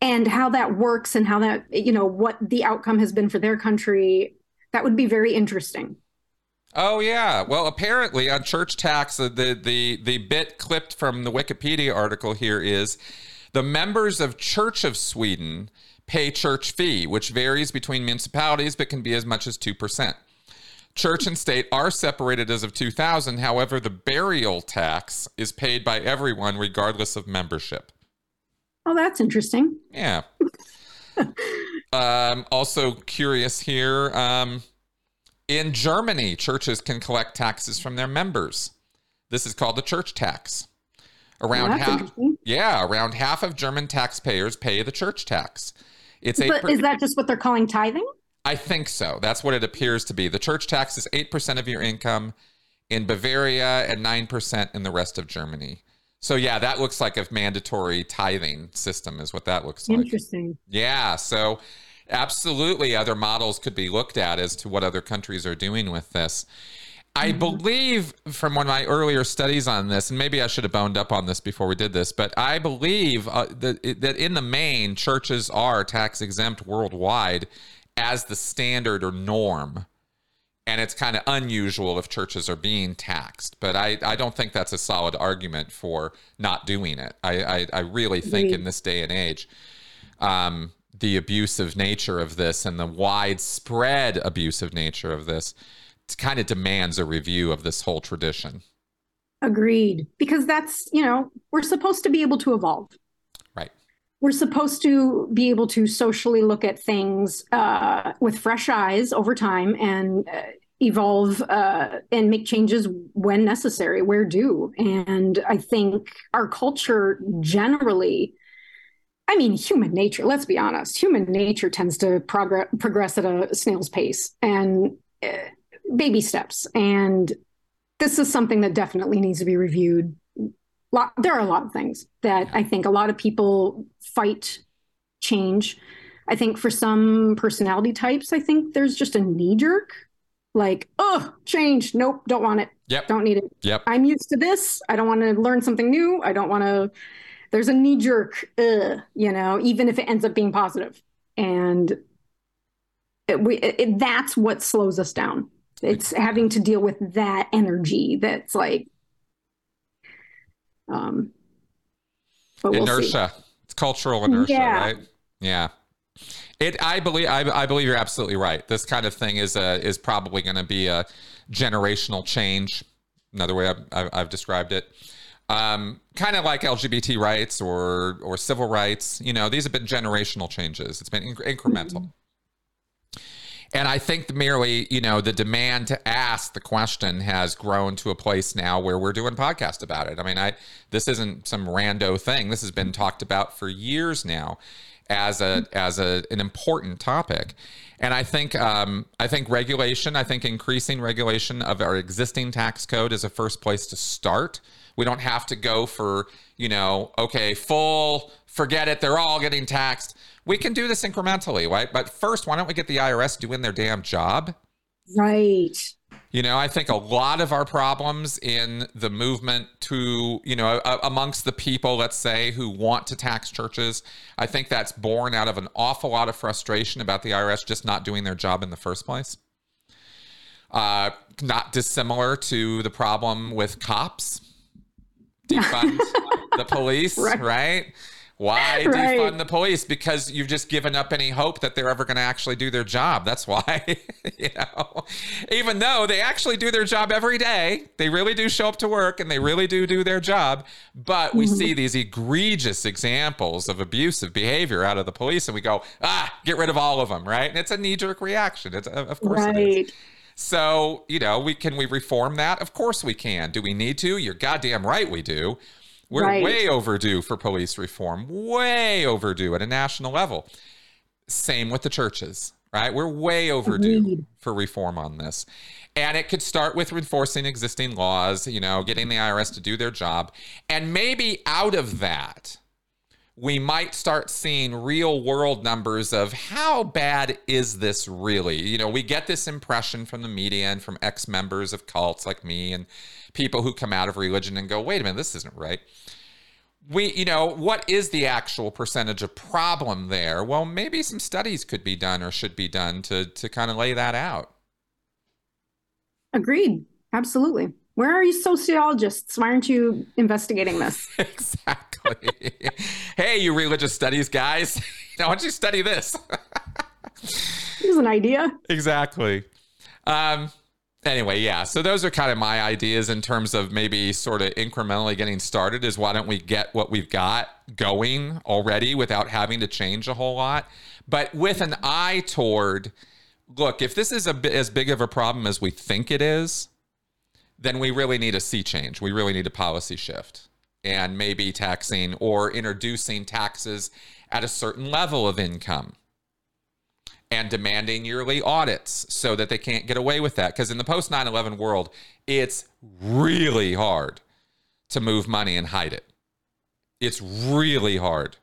and how that works and how that you know what the outcome has been for their country that would be very interesting oh yeah well apparently on church tax the the the bit clipped from the wikipedia article here is the members of church of sweden pay church fee which varies between municipalities but can be as much as 2% Church and state are separated as of 2000. However, the burial tax is paid by everyone regardless of membership. Oh, that's interesting. Yeah. um, also curious here. Um, in Germany, churches can collect taxes from their members. This is called the church tax. Around half, yeah, around half of German taxpayers pay the church tax. It's. But is that just what they're calling tithing? I think so. That's what it appears to be. The church tax is eight percent of your income in Bavaria and nine percent in the rest of Germany. So yeah, that looks like a mandatory tithing system is what that looks like. Interesting. Yeah. So absolutely other models could be looked at as to what other countries are doing with this. I mm-hmm. believe from one of my earlier studies on this, and maybe I should have boned up on this before we did this, but I believe uh, that, that in the main, churches are tax exempt worldwide as the standard or norm and it's kind of unusual if churches are being taxed. But I, I don't think that's a solid argument for not doing it. I, I, I really think in this day and age, um, the abusive nature of this and the widespread abusive nature of this kind of demands a review of this whole tradition. Agreed. Because that's, you know, we're supposed to be able to evolve Right. we're supposed to be able to socially look at things uh, with fresh eyes over time and uh, evolve uh, and make changes when necessary, where due. And I think our culture generally, I mean, human nature, let's be honest, human nature tends to progress, progress at a snail's pace and uh, baby steps. And this is something that definitely needs to be reviewed lot, there are a lot of things that I think a lot of people fight change. I think for some personality types, I think there's just a knee jerk, like, oh, change. Nope, don't want it. Yep. Don't need it. Yep. I'm used to this. I don't want to learn something new. I don't want to. There's a knee jerk, uh, you know, even if it ends up being positive. And it, we, it, that's what slows us down. It's having to deal with that energy that's like, um, inertia. We'll it's cultural inertia, yeah. right? Yeah. It. I believe. I, I believe you're absolutely right. This kind of thing is a is probably going to be a generational change. Another way I've, I've, described it. Um, kind of like LGBT rights or or civil rights. You know, these have been generational changes. It's been inc- incremental. And I think merely, you know, the demand to ask the question has grown to a place now where we're doing podcast about it. I mean, I this isn't some rando thing. This has been talked about for years now as a as a an important topic. And I think um, I think regulation, I think increasing regulation of our existing tax code is a first place to start. We don't have to go for, you know, okay, full, forget it, they're all getting taxed we can do this incrementally, right? But first, why don't we get the IRS doing their damn job? Right. You know, I think a lot of our problems in the movement to, you know, amongst the people, let's say, who want to tax churches, I think that's born out of an awful lot of frustration about the IRS just not doing their job in the first place. Uh, not dissimilar to the problem with cops, defund the police, right? right? Why right. defund the police? Because you've just given up any hope that they're ever going to actually do their job. That's why, you know, even though they actually do their job every day, they really do show up to work and they really do do their job. But we mm-hmm. see these egregious examples of abusive behavior out of the police and we go, ah, get rid of all of them, right? And it's a knee jerk reaction. It's, of course right. it is. So, you know, we can we reform that? Of course we can. Do we need to? You're goddamn right we do. We're right. way overdue for police reform, way overdue at a national level. Same with the churches, right? We're way overdue Agreed. for reform on this. And it could start with enforcing existing laws, you know, getting the IRS to do their job. And maybe out of that, we might start seeing real world numbers of how bad is this really? You know, we get this impression from the media and from ex members of cults like me and people who come out of religion and go, wait a minute, this isn't right. We, you know, what is the actual percentage of problem there? Well, maybe some studies could be done or should be done to to kind of lay that out. Agreed. Absolutely. Where are you sociologists? Why aren't you investigating this? exactly. hey, you religious studies guys, why don't you study this? Here's an idea. Exactly. Um, anyway, yeah. So those are kind of my ideas in terms of maybe sort of incrementally getting started. Is why don't we get what we've got going already without having to change a whole lot, but with an eye toward look, if this is a as big of a problem as we think it is, then we really need a sea change. We really need a policy shift and maybe taxing or introducing taxes at a certain level of income and demanding yearly audits so that they can't get away with that. Because in the post 9 11 world, it's really hard to move money and hide it. It's really hard.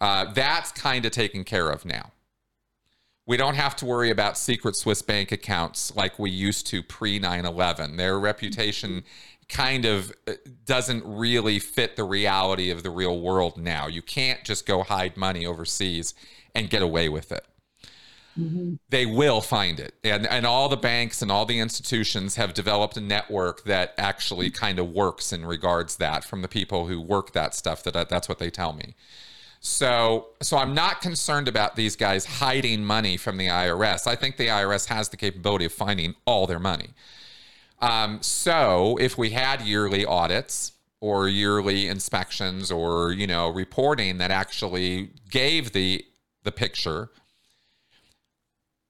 Uh, that's kind of taken care of now. We don't have to worry about secret Swiss bank accounts like we used to pre 9 11. Their reputation kind of uh, doesn't really fit the reality of the real world now. You can't just go hide money overseas and get away with it. Mm-hmm. They will find it. And, and all the banks and all the institutions have developed a network that actually kind of works in regards that from the people who work that stuff that that's what they tell me. So, so I'm not concerned about these guys hiding money from the IRS. I think the IRS has the capability of finding all their money. Um, so, if we had yearly audits or yearly inspections or you know reporting that actually gave the the picture,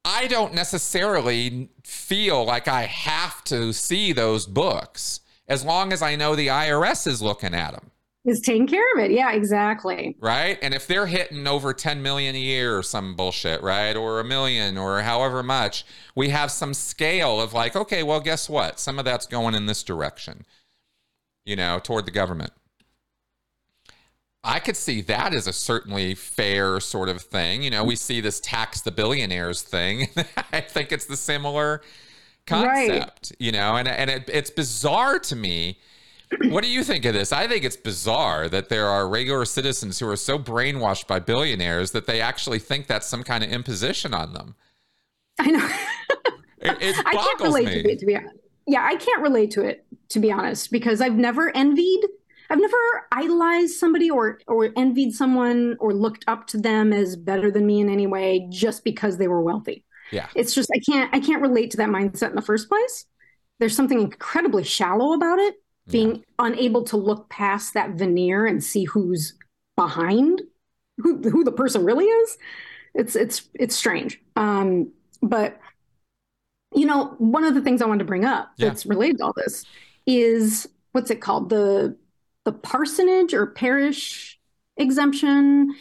I don't necessarily feel like I have to see those books as long as I know the IRS is looking at them is taking care of it. Yeah, exactly. Right. And if they're hitting over 10 million a year or some bullshit, right? Or a million or however much, we have some scale of like, okay, well, guess what? Some of that's going in this direction, you know, toward the government. I could see that as a certainly fair sort of thing. You know, we see this tax the billionaires thing. I think it's the similar concept, right. you know, and, and it, it's bizarre to me what do you think of this? I think it's bizarre that there are regular citizens who are so brainwashed by billionaires that they actually think that's some kind of imposition on them. I know. it, it I can't relate me. to it to be honest. Yeah, I can't relate to it to be honest because I've never envied I've never idolized somebody or or envied someone or looked up to them as better than me in any way just because they were wealthy. Yeah. It's just I can't I can't relate to that mindset in the first place. There's something incredibly shallow about it being yeah. unable to look past that veneer and see who's behind who who the person really is it's it's it's strange um but you know one of the things i wanted to bring up yeah. that's related to all this is what's it called the the parsonage or parish exemption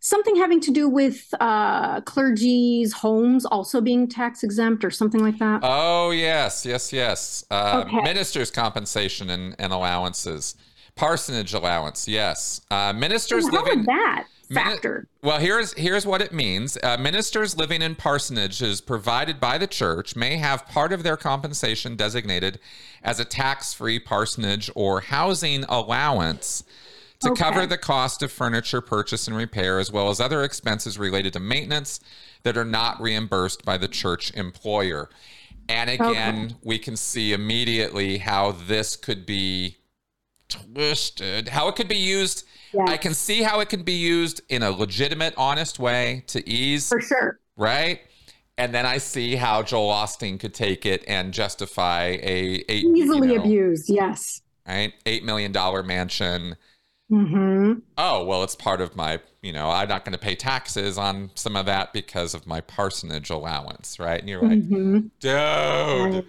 something having to do with uh, clergy's homes also being tax exempt or something like that. Oh yes, yes, yes. Uh, okay. Ministers' compensation and, and, allowances, parsonage allowance. Yes, uh, ministers well, living that factor. well, here's here's what it means. Uh, ministers living in parsonages provided by the church may have part of their compensation designated as a tax-free parsonage or housing allowance to okay. cover the cost of furniture purchase and repair, as well as other expenses related to maintenance that are not reimbursed by the church employer. And again, okay. we can see immediately how this could be twisted, how it could be used. I can see how it can be used in a legitimate, honest way to ease. For sure. Right? And then I see how Joel Osteen could take it and justify a, a easily you know, abused, yes. Right? Eight million dollar mansion Mm-hmm. Oh, well, it's part of my, you know, I'm not going to pay taxes on some of that because of my parsonage allowance, right? And you're like, mm-hmm. dude,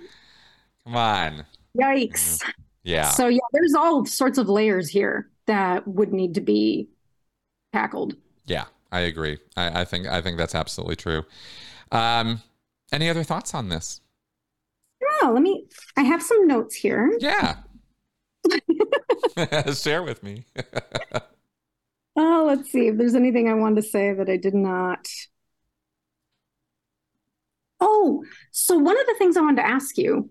come on. Yikes. Yeah. So, yeah, there's all sorts of layers here that would need to be tackled. Yeah, I agree. I, I think I think that's absolutely true. Um, any other thoughts on this? Yeah, let me. I have some notes here. Yeah, Share with me. oh, let's see if there's anything I wanted to say that I did not. Oh, so one of the things I wanted to ask you.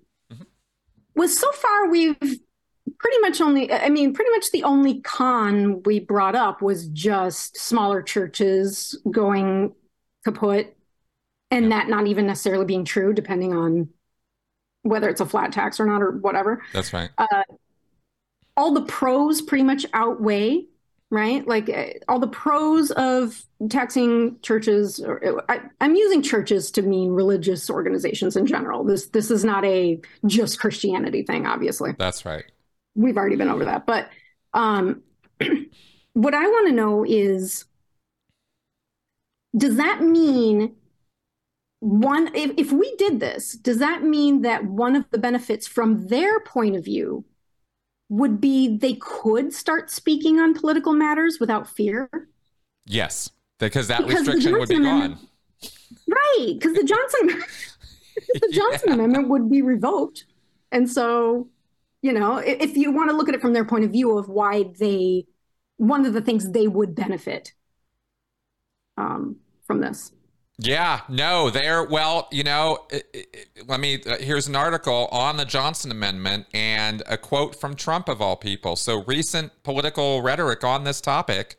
Was so far we've pretty much only, I mean, pretty much the only con we brought up was just smaller churches going kaput and that not even necessarily being true, depending on whether it's a flat tax or not or whatever. That's right. Uh, all the pros pretty much outweigh right? Like uh, all the pros of taxing churches. Or, I, am using churches to mean religious organizations in general. This this is not a just Christianity thing, obviously. That's right. We've already been over that, but um, what I want to know is, does that mean one? If, if we did this, does that mean that one of the benefits from their point of view would be they could start speaking on political matters without fear. Yes, because that because restriction would be gone. Right, because the Johnson the Johnson yeah. Amendment would be revoked, and so you know if you want to look at it from their point of view of why they one of the things they would benefit um, from this. Yeah, no, they're well, you know, it, it, let me uh, here's an article on the Johnson amendment and a quote from Trump of all people. So recent political rhetoric on this topic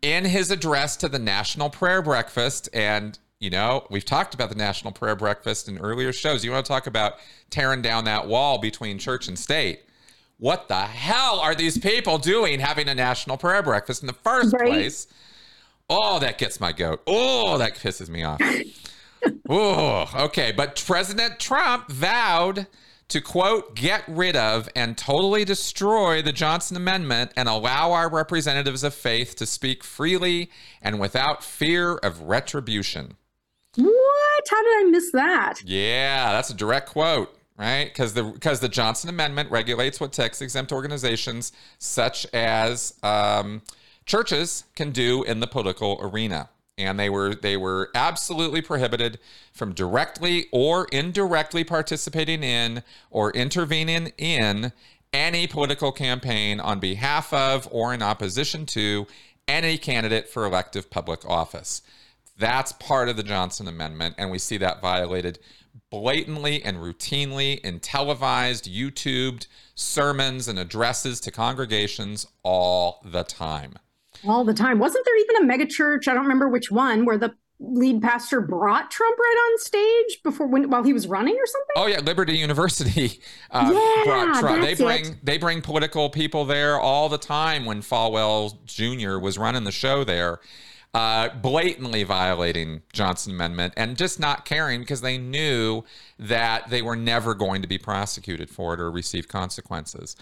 in his address to the National Prayer Breakfast and you know, we've talked about the National Prayer Breakfast in earlier shows. You want to talk about tearing down that wall between church and state. What the hell are these people doing having a National Prayer Breakfast in the first right. place? Oh, that gets my goat. Oh, that pisses me off. oh, okay. But President Trump vowed to quote, get rid of and totally destroy the Johnson Amendment and allow our representatives of faith to speak freely and without fear of retribution. What? How did I miss that? Yeah, that's a direct quote, right? Because the because the Johnson Amendment regulates what tax exempt organizations such as um, churches can do in the political arena and they were they were absolutely prohibited from directly or indirectly participating in or intervening in any political campaign on behalf of or in opposition to any candidate for elective public office. That's part of the Johnson Amendment, and we see that violated blatantly and routinely in televised, YouTubed sermons and addresses to congregations all the time all the time. Wasn't there even a megachurch? I don't remember which one where the lead pastor brought Trump right on stage before when while he was running or something. Oh yeah, Liberty University uh, yeah, brought Trump. They bring it. they bring political people there all the time. When Falwell Jr. was running the show there. Uh, blatantly violating Johnson Amendment and just not caring because they knew that they were never going to be prosecuted for it or receive consequences.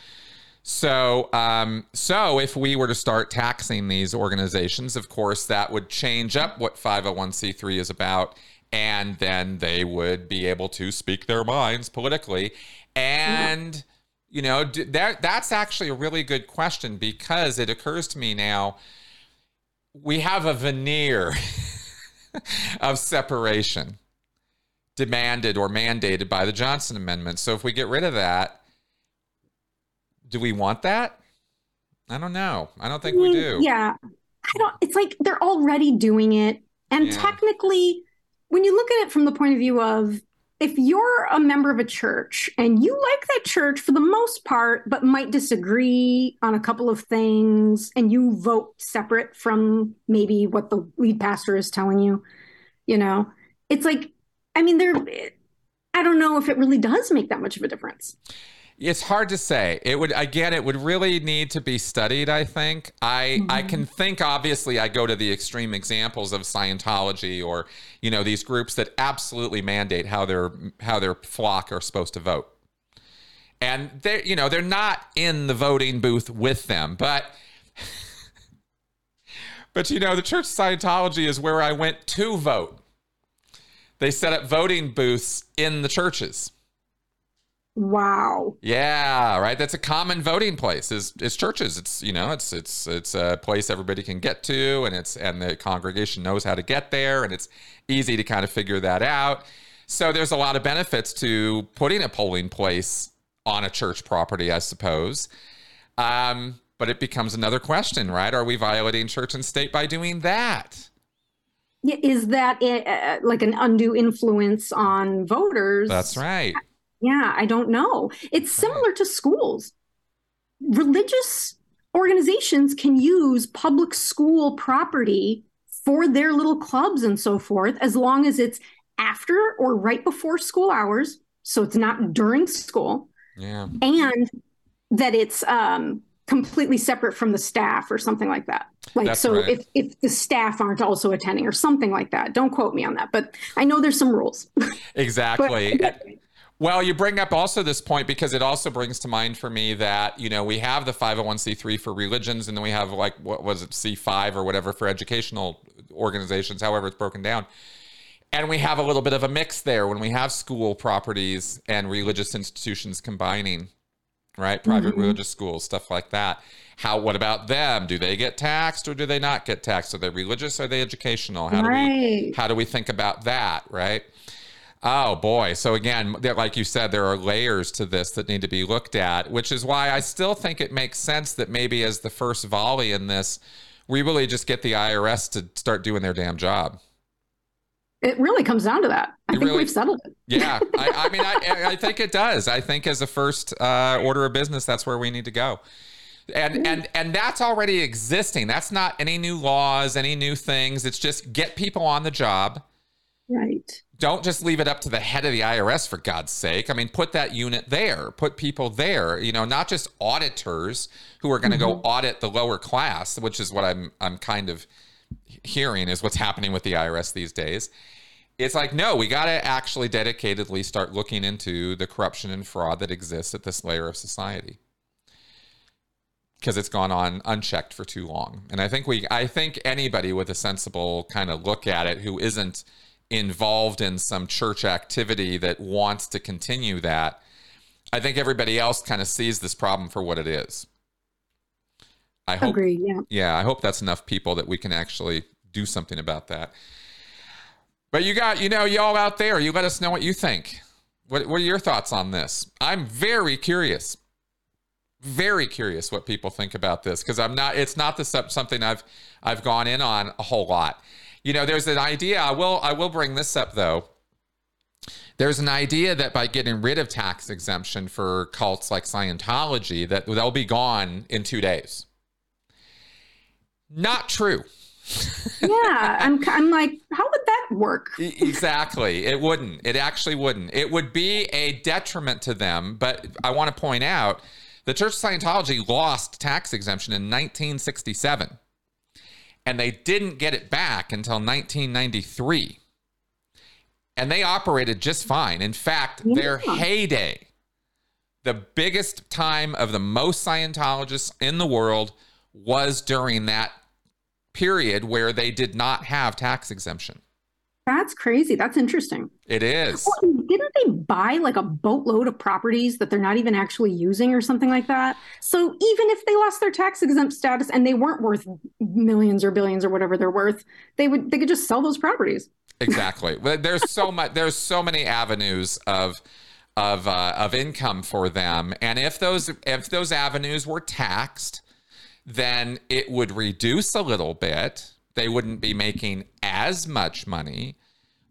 So, um, so if we were to start taxing these organizations, of course, that would change up what 501c3 is about, and then they would be able to speak their minds politically. And you know, that that's actually a really good question because it occurs to me now we have a veneer of separation demanded or mandated by the Johnson Amendment. So if we get rid of that do we want that? I don't know. I don't think we do. Yeah. I don't it's like they're already doing it. And yeah. technically, when you look at it from the point of view of if you're a member of a church and you like that church for the most part, but might disagree on a couple of things, and you vote separate from maybe what the lead pastor is telling you, you know, it's like, I mean, there, I don't know if it really does make that much of a difference. It's hard to say. It would again. It would really need to be studied. I think. I mm-hmm. I can think. Obviously, I go to the extreme examples of Scientology or you know these groups that absolutely mandate how their how their flock are supposed to vote, and they're you know they're not in the voting booth with them, but. but you know, the Church of Scientology is where I went to vote. They set up voting booths in the churches. Wow. Yeah, right. That's a common voting place is is churches. It's you know, it's it's it's a place everybody can get to and it's and the congregation knows how to get there and it's easy to kind of figure that out. So there's a lot of benefits to putting a polling place on a church property, I suppose. Um, but it becomes another question, right? Are we violating church and state by doing that? Is that uh, like an undue influence on voters? That's right. Yeah, I don't know. It's similar to schools. Religious organizations can use public school property for their little clubs and so forth, as long as it's after or right before school hours. So it's not during school. Yeah. And that it's um completely separate from the staff or something like that. Like That's so right. if if the staff aren't also attending or something like that. Don't quote me on that, but I know there's some rules. Exactly. but, well, you bring up also this point because it also brings to mind for me that, you know, we have the 501c3 for religions and then we have like, what was it, C5 or whatever for educational organizations, however it's broken down. And we have a little bit of a mix there when we have school properties and religious institutions combining, right? Private mm-hmm. religious schools, stuff like that. How, what about them? Do they get taxed or do they not get taxed? Are they religious? Are they educational? How right. do we, how do we think about that? Right. Oh boy. So again, like you said, there are layers to this that need to be looked at, which is why I still think it makes sense that maybe as the first volley in this, we really just get the IRS to start doing their damn job. It really comes down to that. I it think really, we've settled it. yeah, I, I mean, I, I, think it does. I think as a first uh, order of business, that's where we need to go. And and and that's already existing. That's not any new laws, any new things. It's just get people on the job. Right don't just leave it up to the head of the IRS for God's sake. I mean, put that unit there, put people there, you know, not just auditors who are going to mm-hmm. go audit the lower class, which is what I'm I'm kind of hearing is what's happening with the IRS these days. It's like, no, we got to actually dedicatedly start looking into the corruption and fraud that exists at this layer of society because it's gone on unchecked for too long. And I think we I think anybody with a sensible kind of look at it who isn't involved in some church activity that wants to continue that, I think everybody else kind of sees this problem for what it is. I hope, Agree, yeah. Yeah, I hope that's enough people that we can actually do something about that. But you got, you know, y'all out there, you let us know what you think. What, what are your thoughts on this? I'm very curious. Very curious what people think about this because I'm not. It's not the something I've I've gone in on a whole lot. You know, there's an idea. I will I will bring this up though. There's an idea that by getting rid of tax exemption for cults like Scientology, that they'll be gone in two days. Not true. yeah, I'm, I'm like, how would that work? exactly. It wouldn't. It actually wouldn't. It would be a detriment to them. But I want to point out the Church of Scientology lost tax exemption in 1967 and they didn't get it back until 1993. And they operated just fine. In fact, yeah. their heyday, the biggest time of the most Scientologists in the world was during that period where they did not have tax exemption. That's crazy. That's interesting. It is. Well, didn't they buy like a boatload of properties that they're not even actually using or something like that? So even if they lost their tax exempt status and they weren't worth millions or billions or whatever they're worth, they would they could just sell those properties. Exactly. there's so much. There's so many avenues of of uh, of income for them, and if those if those avenues were taxed, then it would reduce a little bit they wouldn't be making as much money.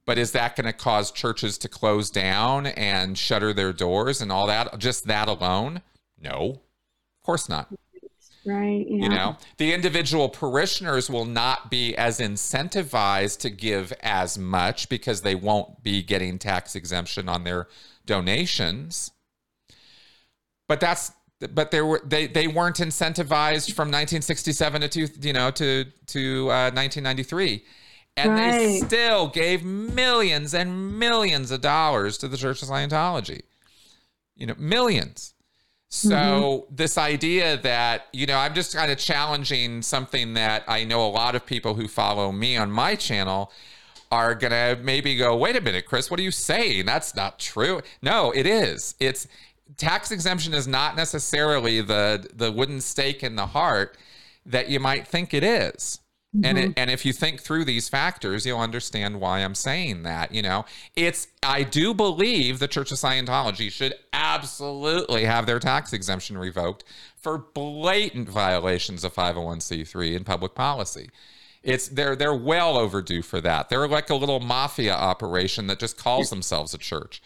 But is that going to cause churches to close down and shutter their doors and all that? Just that alone? No, of course not. Right. Yeah. You know, the individual parishioners will not be as incentivized to give as much because they won't be getting tax exemption on their donations. But that's but they were they they weren't incentivized from 1967 to two, you know to to uh, 1993 and right. they still gave millions and millions of dollars to the Church of Scientology. You know millions. So mm-hmm. this idea that you know I'm just kind of challenging something that I know a lot of people who follow me on my channel are gonna maybe go wait a minute Chris what are you saying? That's not true. No it is. It's tax exemption is not necessarily the the wooden stake in the heart that you might think it is. Mm-hmm. And it, and if you think through these factors, you'll understand why I'm saying that. You know, it's I do believe the Church of Scientology should absolutely have their tax exemption revoked for blatant violations of 501c3 and public policy. It's they're they're well overdue for that. They're like a little mafia operation that just calls themselves a church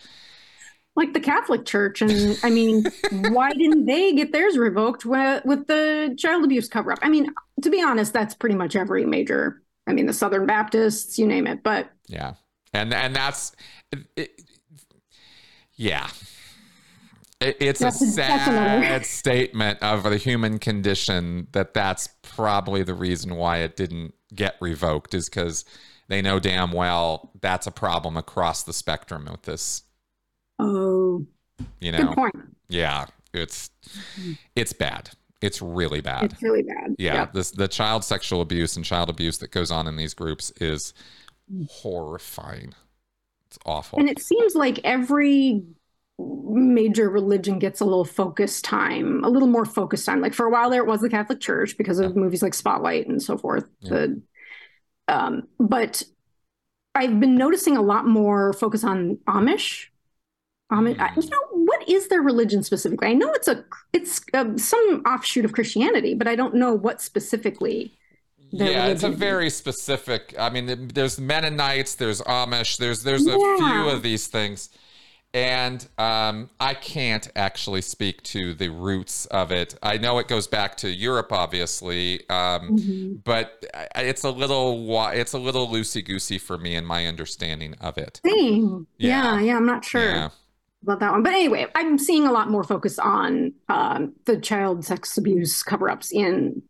like the Catholic Church. And I mean, why didn't they get theirs revoked with, with the child abuse cover up? I mean, to be honest, that's pretty much every major. I mean, the Southern Baptists, you name it. But yeah, and and that's it, yeah. it's that's, a sad statement of the human condition that that's probably the reason why it didn't get revoked is because they know damn well that's a problem across the spectrum with this. Oh, you know, good point. Yeah, it's it's bad. It's really bad. It's really bad. Yeah, yep. this the child sexual abuse and child abuse that goes on in these groups is horrifying. It's awful. And it seems like every major religion gets a little focus time, a little more focus time. Like for a while there, it was the Catholic Church because of yeah. movies like Spotlight and so forth. Yeah. The, um, but I've been noticing a lot more focus on Amish. Amish, mm. you know, what is their religion specifically? I know it's a it's a, some offshoot of Christianity, but I don't know what specifically. Yeah, it's a very specific. I mean, there's Mennonites, there's Amish, there's there's a yeah. few of these things and um, I can't actually speak to the roots of it. I know it goes back to Europe, obviously, um, mm-hmm. but it's a little it's a little loosey goosey for me in my understanding of it. Same. Yeah, yeah. yeah I'm not sure yeah. About that one, but anyway, I'm seeing a lot more focus on um, the child sex abuse cover ups in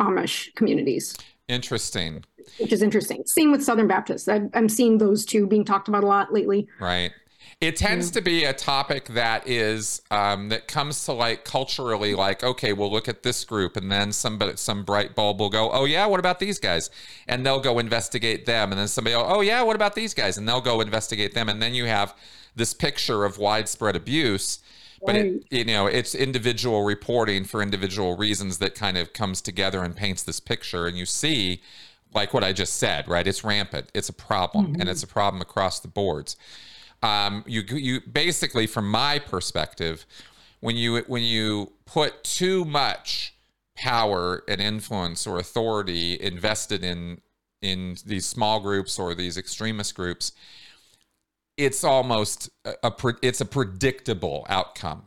Amish communities. Interesting. Which is interesting. Same with Southern Baptists. I'm seeing those two being talked about a lot lately. Right. It tends to be a topic that is um, that comes to like culturally, like okay, we'll look at this group, and then somebody, some bright bulb will go, oh yeah, what about these guys? And they'll go investigate them, and then somebody, will, oh yeah, what about these guys? And they'll go investigate them, and then you have this picture of widespread abuse. But it, you know, it's individual reporting for individual reasons that kind of comes together and paints this picture, and you see like what I just said, right? It's rampant. It's a problem, mm-hmm. and it's a problem across the boards. Um, you you basically, from my perspective, when you when you put too much power and influence or authority invested in in these small groups or these extremist groups, it's almost a, a it's a predictable outcome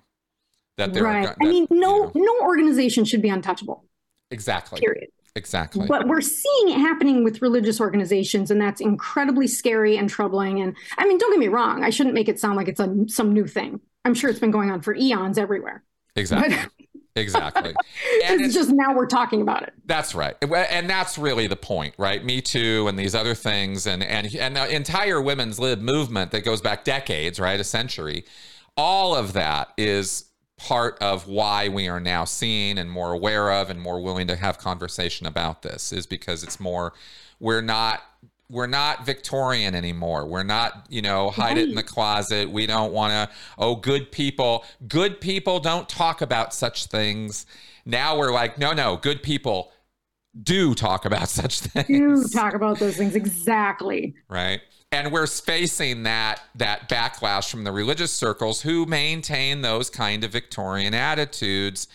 that they're right. That, I mean, no you know, no organization should be untouchable. Exactly. Period. Exactly. But we're seeing it happening with religious organizations, and that's incredibly scary and troubling. And I mean, don't get me wrong, I shouldn't make it sound like it's a, some new thing. I'm sure it's been going on for eons everywhere. Exactly. Exactly. And it's, it's, just now we're talking about it. That's right. And that's really the point, right? Me too and these other things and and and the entire women's lib movement that goes back decades, right? A century. All of that is part of why we are now seeing and more aware of and more willing to have conversation about this is because it's more we're not we're not Victorian anymore. We're not, you know, hide it in the closet. We don't want to, oh, good people, good people don't talk about such things. Now we're like, no, no, good people do talk about such things. Do talk about those things. Exactly. Right and we're facing that that backlash from the religious circles who maintain those kind of Victorian attitudes.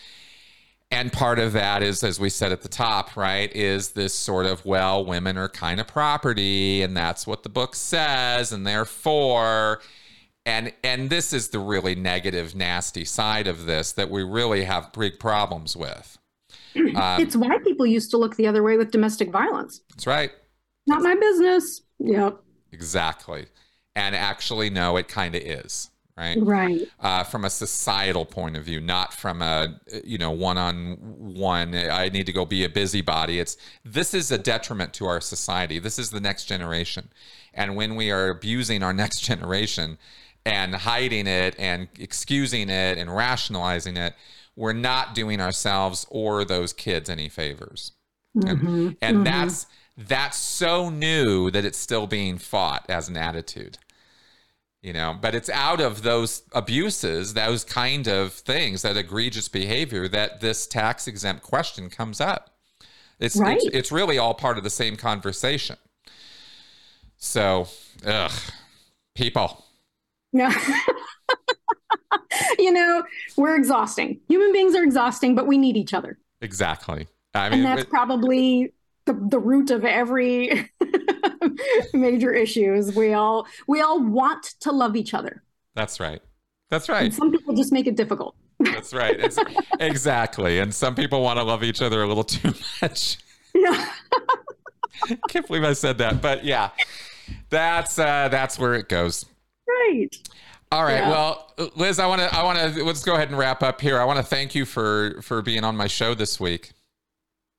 And part of that is, as we said at the top, right, is this sort of, well, women are kind of property, and that's what the book says, and therefore, and and this is the really negative, nasty side of this that we really have big problems with. Um, it's why people used to look the other way with domestic violence. That's right. Not my business. Yep. Exactly. And actually, no, it kind of is. Right. Right. Uh, from a societal point of view, not from a, you know, one on one, I need to go be a busybody. It's this is a detriment to our society. This is the next generation. And when we are abusing our next generation and hiding it and excusing it and rationalizing it, we're not doing ourselves or those kids any favors. Mm-hmm. And, and mm-hmm. that's that's so new that it's still being fought as an attitude you know but it's out of those abuses those kind of things that egregious behavior that this tax exempt question comes up. It's, right. it's it's really all part of the same conversation. So ugh people. Yeah you know we're exhausting. Human beings are exhausting but we need each other. Exactly. I mean, and that's it, probably the, the root of every major issue is we all we all want to love each other. That's right. That's right. And some people just make it difficult. That's right. It's, exactly. And some people want to love each other a little too much. Yeah. Can't believe I said that, but yeah, that's uh, that's where it goes. Right. All right. Yeah. Well, Liz, I want to I want to let's go ahead and wrap up here. I want to thank you for for being on my show this week.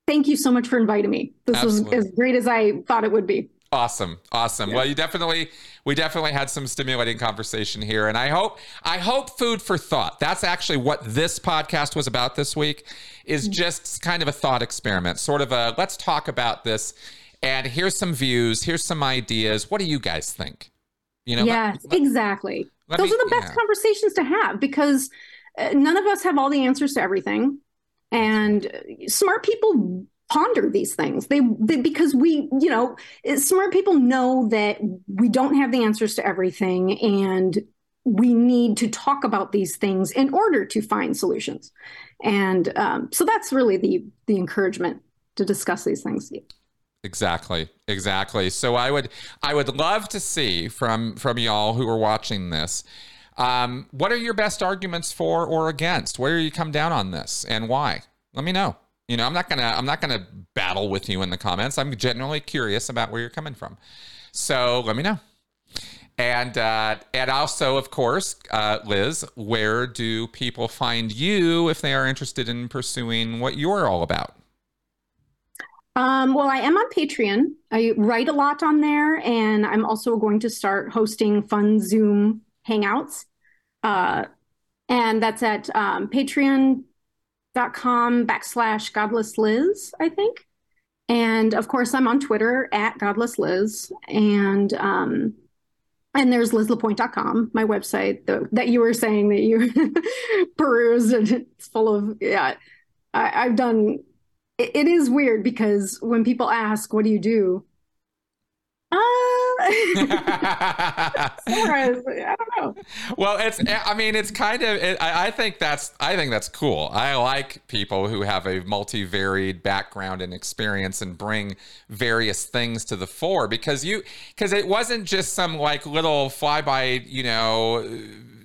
Thank you so much for inviting me. This Absolutely. was as great as I thought it would be. Awesome. Awesome. Yeah. Well, you definitely we definitely had some stimulating conversation here and I hope I hope food for thought. That's actually what this podcast was about this week is mm-hmm. just kind of a thought experiment. Sort of a let's talk about this and here's some views, here's some ideas. What do you guys think? You know, yes, let, let, exactly. Let Those me, are the best yeah. conversations to have because uh, none of us have all the answers to everything and smart people ponder these things. They, they, because we you know smart people know that we don't have the answers to everything and we need to talk about these things in order to find solutions. And um, so that's really the the encouragement to discuss these things. Exactly. Exactly. So i would i would love to see from from y'all who are watching this um, what are your best arguments for or against? Where do you come down on this and why? Let me know. You know, I'm not gonna I'm not gonna battle with you in the comments. I'm genuinely curious about where you're coming from. So let me know. And uh, and also, of course, uh, Liz, where do people find you if they are interested in pursuing what you're all about? Um, well, I am on Patreon. I write a lot on there, and I'm also going to start hosting fun Zoom hangouts. Uh, and that's at um, patreon.com backslash godless Liz, I think. And of course, I'm on Twitter at godless Liz. And um, and there's lizlapoint.com, my website that you were saying that you perused and it's full of, yeah, I, have done, it, it is weird because when people ask, what do you do? I don't know. Well, it's. I mean, it's kind of. It, I, I think that's. I think that's cool. I like people who have a multivaried background and experience and bring various things to the fore because you. Because it wasn't just some like little flyby, you know,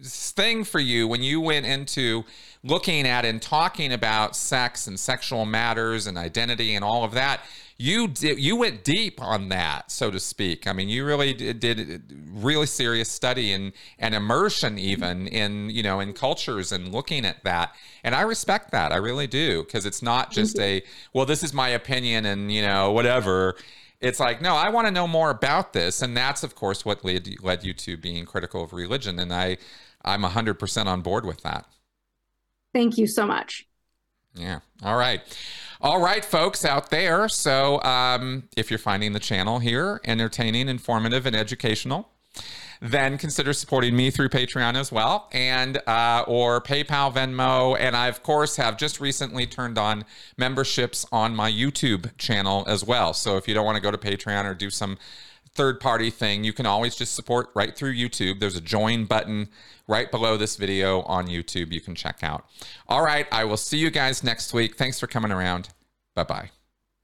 thing for you when you went into looking at and talking about sex and sexual matters and identity and all of that you did you went deep on that so to speak. I mean you really did, did really serious study and and immersion even in you know in cultures and looking at that. And i respect that. I really do because it's not just mm-hmm. a well this is my opinion and you know whatever. It's like no i want to know more about this. And that's of course what led, led you to being critical of religion. And i i'm 100% on board with that. Thank you so much. Yeah. All right all right, folks out there. So um, if you're finding the channel here entertaining, informative, and educational, then consider supporting me through Patreon as well, and uh, or PayPal, Venmo, and I of course have just recently turned on memberships on my YouTube channel as well. So if you don't want to go to Patreon or do some third party thing, you can always just support right through YouTube. There's a join button right below this video on YouTube you can check out. All right, I will see you guys next week. Thanks for coming around. Bye bye.